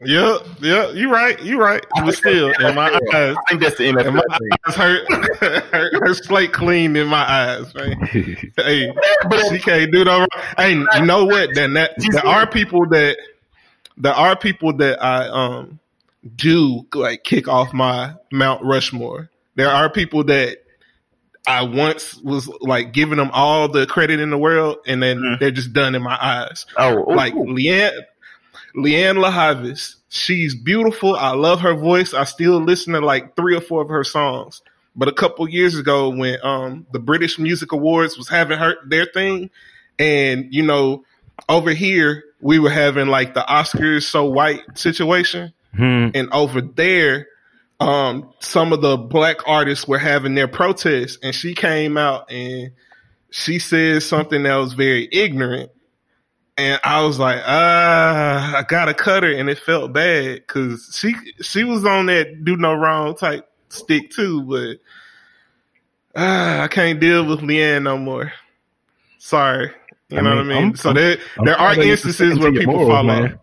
Yeah, yeah, you right, you right. But still, in my eyes, I think that's the NFL. my thing. eyes, her, her, her slate clean in my eyes, man. Hey, But she can't do no wrong. Hey, you know what? Then that there are people that there are people that I um do like kick off my Mount Rushmore. There are people that I once was like giving them all the credit in the world, and then Mhm. they're just done in my eyes. oh, ooh, Like. Lianne, Lianne La Havas, she's beautiful. I love her voice. I still listen to like three or four of her songs. But a couple years ago, when um the British Music Awards was having her their thing, and you know, over here we were having like the Oscars so white situation, Hmm. and over there, um, some of the black artists were having their protests, and she came out and she said something that was very ignorant. And I was like, ah, I gotta cut her, and it felt bad because she she was on that do no wrong type stick too, but ah, I can't deal with Lianne no more. Sorry, you I know mean, what I mean. I'm- so there I'm there are sorry that you're instances where people morals, fall man. off.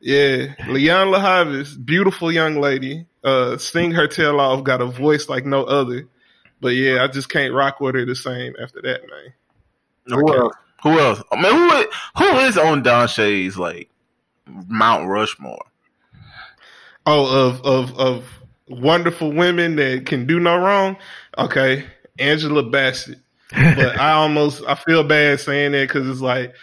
Yeah, Leon La Havas, beautiful young lady. Uh, sing her tail off, got a voice like no other. But yeah, I just can't rock with her the same after that, man. Who else? Who else? I mean, who is, who is on Don Shay's like Mount Rushmore? Oh, of of of wonderful women that can do no wrong. Okay, Angela Bassett. But I almost I feel bad saying that because it's like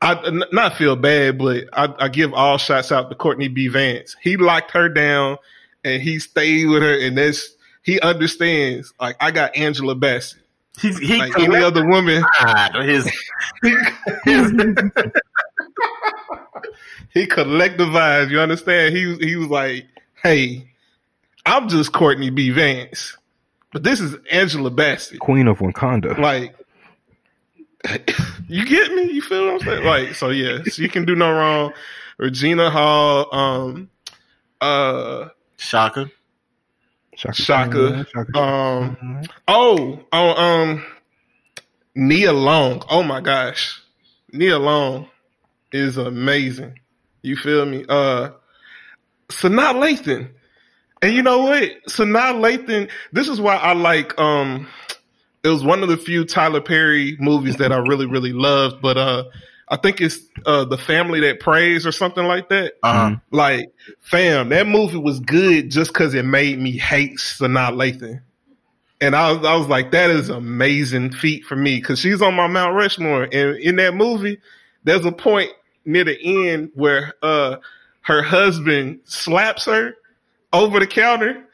I n- not feel bad, but I, I give all shots out to Courtney B. Vance. He locked her down and he stayed with her, and that's he understands. Like I got Angela Bassett. He's he Like any other woman, God, his, he collectivized. You understand? He was he was like, "Hey, I'm just Courtney B. Vance, but this is Angela Bassett." Queen of Wakanda. Like, you get me? You feel what I'm saying? Like, so yeah, she can do no wrong. Regina Hall, um, uh, Chaka. Chaka. Chaka. Chaka. um, oh, oh, um, Nia Long. Oh my gosh, Nia Long is amazing. You feel me? Uh, Sanaa Lathan. And you know what? Sanaa Lathan, this is why I like, um, it was one of the few Tyler Perry movies that I really, really loved, but, uh, I think it's, uh, The Family That Prays or something like that. Uh-huh. Like, fam, that movie was good just because it made me hate Sanaa Lathan. And I was, I was like, that is amazing feat for me because she's on my Mount Rushmore. And in that movie, there's a point near the end where uh, her husband slaps her over the counter.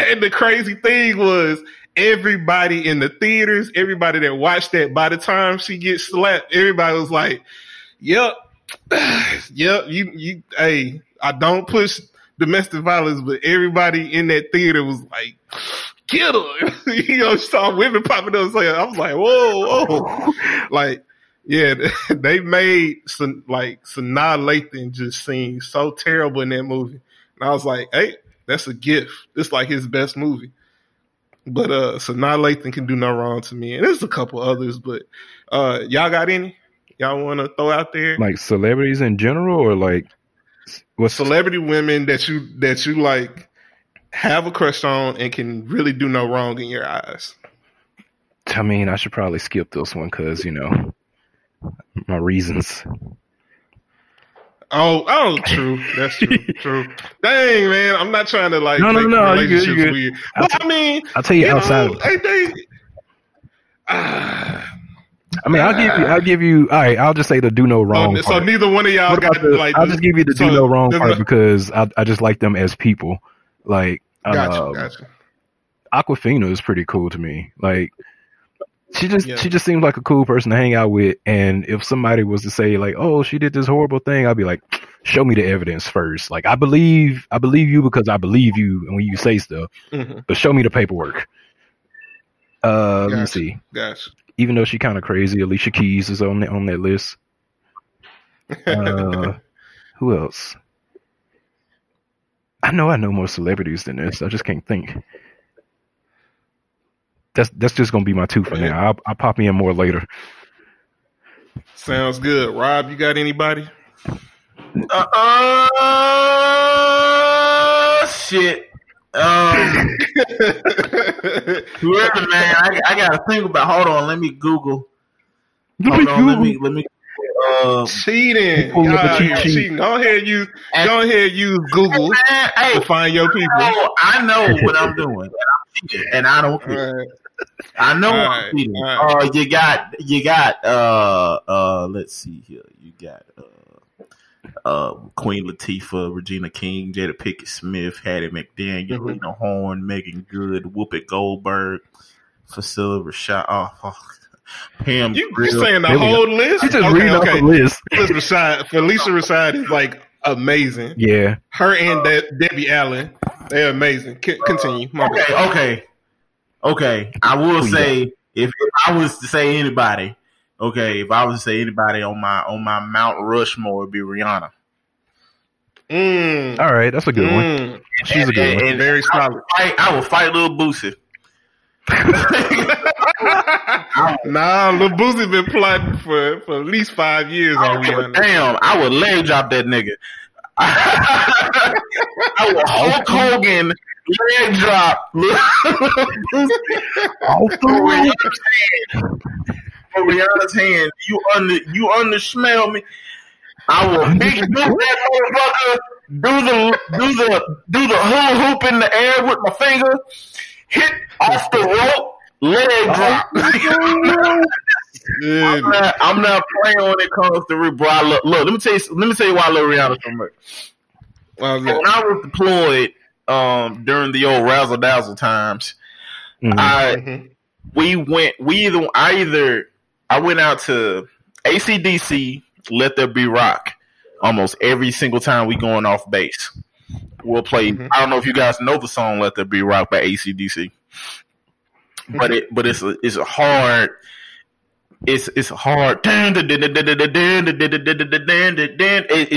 And the crazy thing was, everybody in the theaters, everybody that watched that, by the time she gets slapped, everybody was like, "Yep, yep, you, you, hey, I don't push domestic violence, but everybody in that theater was like, kill her. you know, saw women popping up saying, I was like, whoa, whoa. like, yeah, they made some, like, Sanaa Lathan just seem so terrible in that movie. And I was like, hey, that's a gift. It's like his best movie. But uh Sanaa Lathan can do no wrong to me. And there's a couple others, but uh y'all got any? Y'all wanna throw out there? Like celebrities in general, or like what's celebrity women that you that you like have a crush on and can really do no wrong in your eyes. I mean, I should probably skip this one because you know my reasons. Oh, oh, true. That's true. true. Dang, man, I'm not trying to like No, no, make no, you good, relationships you good. weird. But I mean, I'll tell you, you outside. know, they, ah, I mean, I'll give you. I'll give you. All right, I'll just say the do no wrong. so, so neither one of y'all What got the- like. I'll just give you the so do no wrong part no- because I, I just like them as people. Like Gotcha, um, gotcha. Awkwafina is pretty cool to me. Like she just Yeah. she just seems like a cool person to hang out with. And if somebody was to say like, "Oh, she did this horrible thing," I'd be like, "Show me the evidence first. Like I believe I believe you because I believe you when you say stuff, Mhm, but show me the paperwork." Uh, let me see. Gotcha. Even though she kind of crazy, Alicia Keys is on the, on that list. Uh, who else? I know I know more celebrities than this. I just can't think. That's that's just gonna be my two for now. I'll, I'll pop in more later. Sounds good. Rob, you got anybody? Uh, uh shit. Um, whoever, man, I, I gotta think about. Hold on, let me Google. Hold on, let me let me. Uh, cheating. God, cheat cheating. Go ahead, use go ahead, use Google man, hey, to find your people. I I know what I'm doing, and I don't care. I know I'm cheating. Right. Uh, you got you got uh uh. Let's see here. You got uh uh, Queen Latifah, Regina King, Jada Pinkett Smith, Hattie McDaniel, mm-hmm. Lena Horne, Meagan Good, Whoopi Goldberg, Phylicia Rashad. Oh, oh. Pam. You, are saying the whole list? You just okay, read okay. off the list. Phylicia Rashad, Phylicia Rashad is like amazing. Yeah. Her and De- Debbie Allen, they're amazing. C- continue. My okay, bad. okay, okay. I will say if, if I was to say anybody, okay, if I was to say anybody on my on my Mount Rushmore, it'd be Rihanna. Mm. All right, that's a good mm. one. She's and, a good and, one. And very solid. I, I will fight little Boosie. nah, Lil Boosie been plotting for, for at least five years on Rihanna. Damn, I would leg drop that nigga. I would Hulk Hogan leg drop. Off the for Rihanna's hand. You under you under smell me. I will big boot that motherfucker. Do the do the do the hula hoop in the air with my finger. Hit off the rope. Leg drop. I'm, not, I'm not playing when it comes to Rick Look, look, let me tell you. Let me tell you why I love Rihanna so much. Well, when I was deployed um, during the old razzle dazzle times, mm-hmm. I mm-hmm. we went. We either I either I went out to AC/DC, Let There Be Rock, almost every single time we going off base. We'll play. Mm-hmm. I don't know if you guys know the song "Let There Be Rock" by AC/DC, mm-hmm. but it but it's a, it's a hard. It's it's hard. It's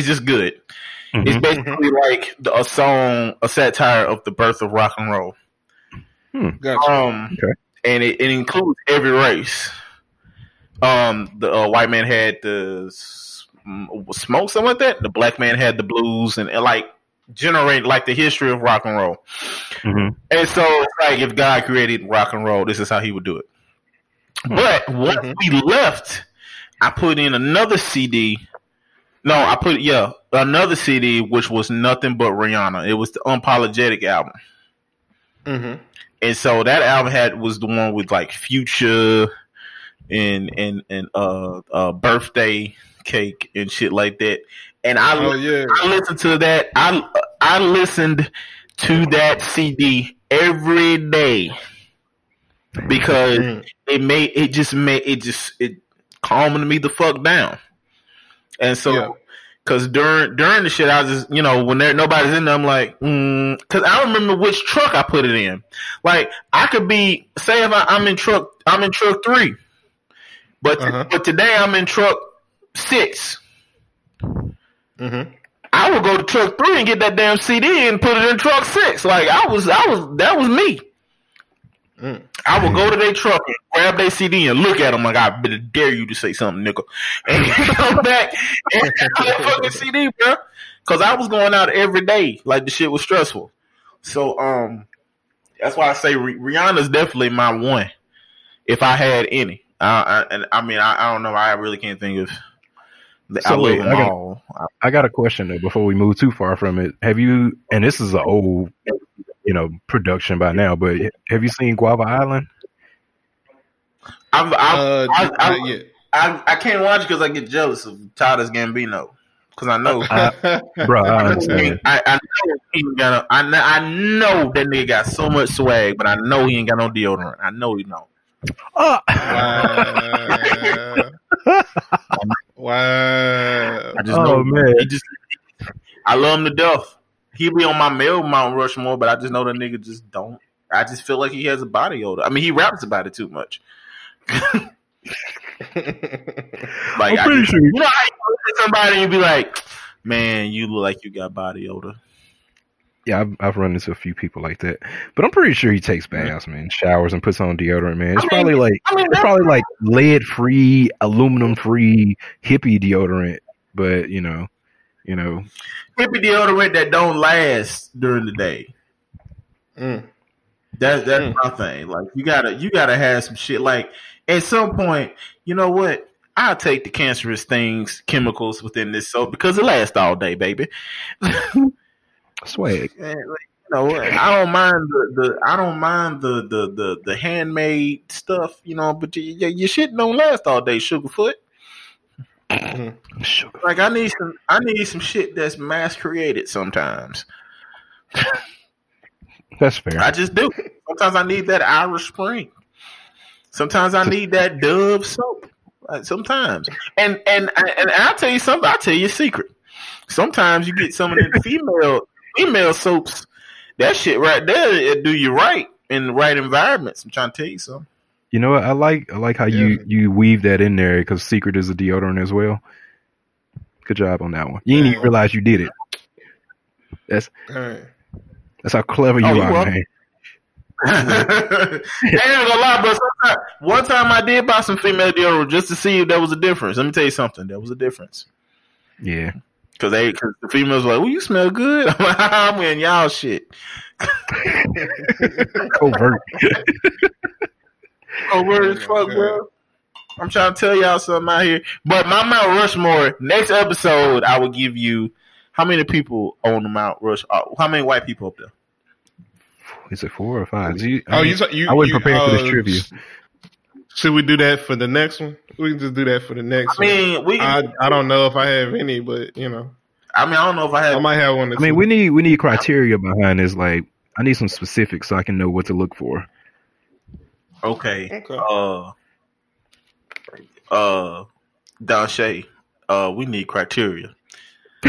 just good. Mm-hmm. It's basically like a song, a satire of the birth of rock and roll. Hmm. Gotcha. Um, okay. and it, it includes every race um the uh, white man had the smoke something like that. The black man had the blues and, and like generate like the history of rock and roll. Mm-hmm. And so like if God created rock and roll, this is how he would do it. Mm-hmm. But once mm-hmm. we left, I put in another CD. No, I put yeah another CD which was nothing but Rihanna. It was the Unapologetic album. Mm-hmm. And so that album had was the one with like Future and and and uh, uh birthday cake and shit like that. And I, oh, yeah. I listened to that. I I listened to that CD every day because mm. it made it just made it just it calmed me the fuck down. And so, yeah. cause during during the shit, I was just you know when there nobody's in there, I'm like, mm, cause I don't remember which truck I put it in. Like I could be say if I, I'm in truck I'm in truck three. But uh-huh. but today I'm in truck 6 mm-hmm. I would go to truck three and get that damn CD and put it in truck six. Like I was, I was, that was me. Mm. I would go to their truck and grab their CD and look at them like I better dare you to say something, nickel, and come back and that fucking CD, bro. Because I was going out every day, like the shit was stressful. So um, that's why I say Rihanna's definitely my one, if I had any. I, and I mean, I, I, don't know. I really can't think of. The, so I wait, I got, I got a question though before we move too far from it. Have you? And this is an old, you know, production by now. But have you seen Guava Island? I've, I've, uh, I, I, I, I, can't watch because I get jealous of Childish Gambino because I know, bro. I, understand. I, I know he ain't got. I, I know that nigga got so much swag, but I know he ain't got no deodorant. I know he don't. Oh. Wow. wow. I just oh, know, man. He just, I love him to death. He be on my male Mount Rushmore, but I just know the nigga just don't. I just feel like he has a body odor. I mean, he raps about it too much. like, I'm pretty I, sure. you know, how you look at somebody and you be like, "Man, you look like you got body odor." Yeah, I've, I've run into a few people like that, but I'm pretty sure he takes baths, man, showers, and puts on deodorant, man. It's I mean- probably like I mean, it's probably like lead free, aluminum free, hippie deodorant, but you know, you know, hippie deodorant that don't last during the day. Mm. That's that's Mm. my thing. Like you gotta you gotta have some shit. Like at some point, you know what? I'll take the cancerous things, chemicals within this soap because it lasts all day, baby. swag. And, like, you know, I don't mind the, the I don't mind the, the the the handmade stuff, you know, but y- y- your shit don't last all day, Sugarfoot. Mm-hmm. Sugar. Like I need some I need some shit that's mass created sometimes. That's fair. I just do. Sometimes I need that Irish Spring. Sometimes I need that Dove soap. Like, sometimes, and and and I'll tell you something. I'll tell you a secret. Sometimes you get some of the female female soaps. That shit right there, it do you right in the right environments. I'm trying to tell you something. You know what? I like I like how you you weave that in there because Secret is a deodorant as well. Good job on that one. You didn't even realize you did it. That's right. that's how clever you Oh, you are, welcome. man. I ain't gonna lie, but sometime, one time I did buy some female deodorant just to see if there was a difference. Let me tell you something. There was a difference. Yeah. Cause they, cause the females were like, "Well, you smell good." I'm like, "I'm in y'all shit." Covert. Oh, word as Oh, fuck, bro. I'm trying to tell y'all something out here. But my Mount Rushmore next episode, I will give you how many people on the Mount Rush. Uh, how many white people up there? Is it four or five? You, Oh, you, you I wasn't you, prepared for this uh, trivia. Should we do that for the next one? We can just do that for the next I mean, we. one. I I don't know if I have any, but you know, I mean, I don't know if I have. I might have one. or I mean, we need we need criteria behind this. Like, I need some specifics so I can know what to look for. Okay. Okay. Uh. Uh. Don Shay. Uh. We need criteria.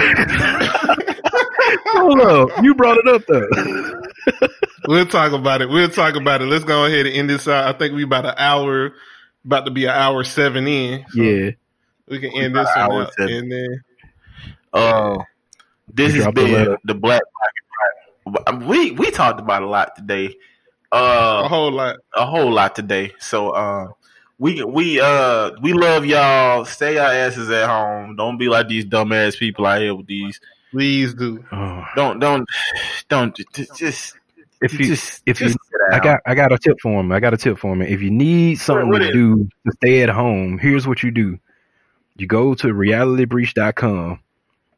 Hold up, you brought it up though. We'll talk about it. We'll talk about it. Let's go ahead and end this out. I think we about an hour, about to be an hour seven in. So yeah. we can end this one hour out, seven. and then Uh, this has Drop the been the Black Pocket. We we talked about a lot today. a Uh, whole lot. a whole lot today. So uh, we we uh we love y'all. Stay our asses at home. Don't be like these dumbass people out here with these. Please do. Oh, Don't don't don't just just if you just if you just sit I got I got a tip for him. I got a tip for him. If you need something what to is- do to stay at home, here's what you do. You go to realitybreach.com.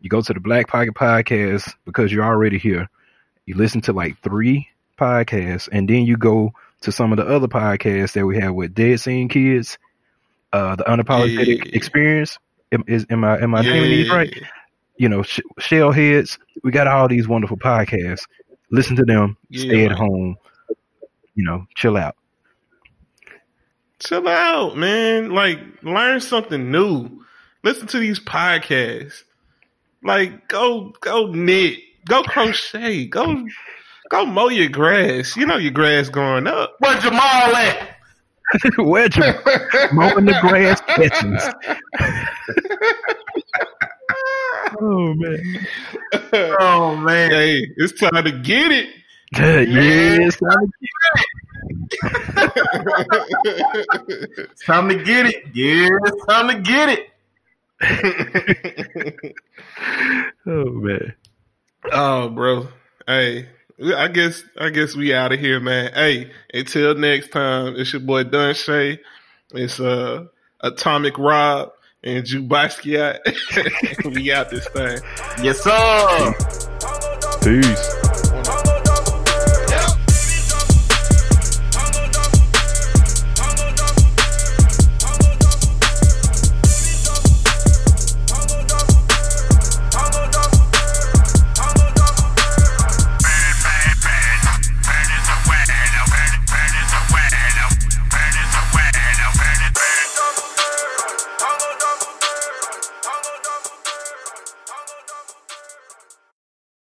You go to the Black Pocket Podcast because you're already here. You listen to like three podcasts, and then you go to some of the other podcasts that we have with Dead Scene Kids, uh, the Unapologetic Yeah. Experience. Am, is, am I am I naming these right? You know, sh- Shellheads. We got all these wonderful podcasts. Listen to them. stay at home. You know, chill out. Chill out, man. Like, learn something new. Listen to these podcasts. Like, go, go knit, go crochet, go, go mow your grass. You know your grass growing up. Where Jamal at? Where'd you mowing the grass catchings? Oh man. Oh man, hey, it's time to get it. yes, it's time to get it. it's time to get it. Yeah, it's time to get it. oh man. oh, bro. Hey, I guess I guess we out of here, man. Hey, until next time, it's your boy Dun Shay. It's uh Atomic Rob and Jew Basquiat. we out this thing. Yes, sir. Peace.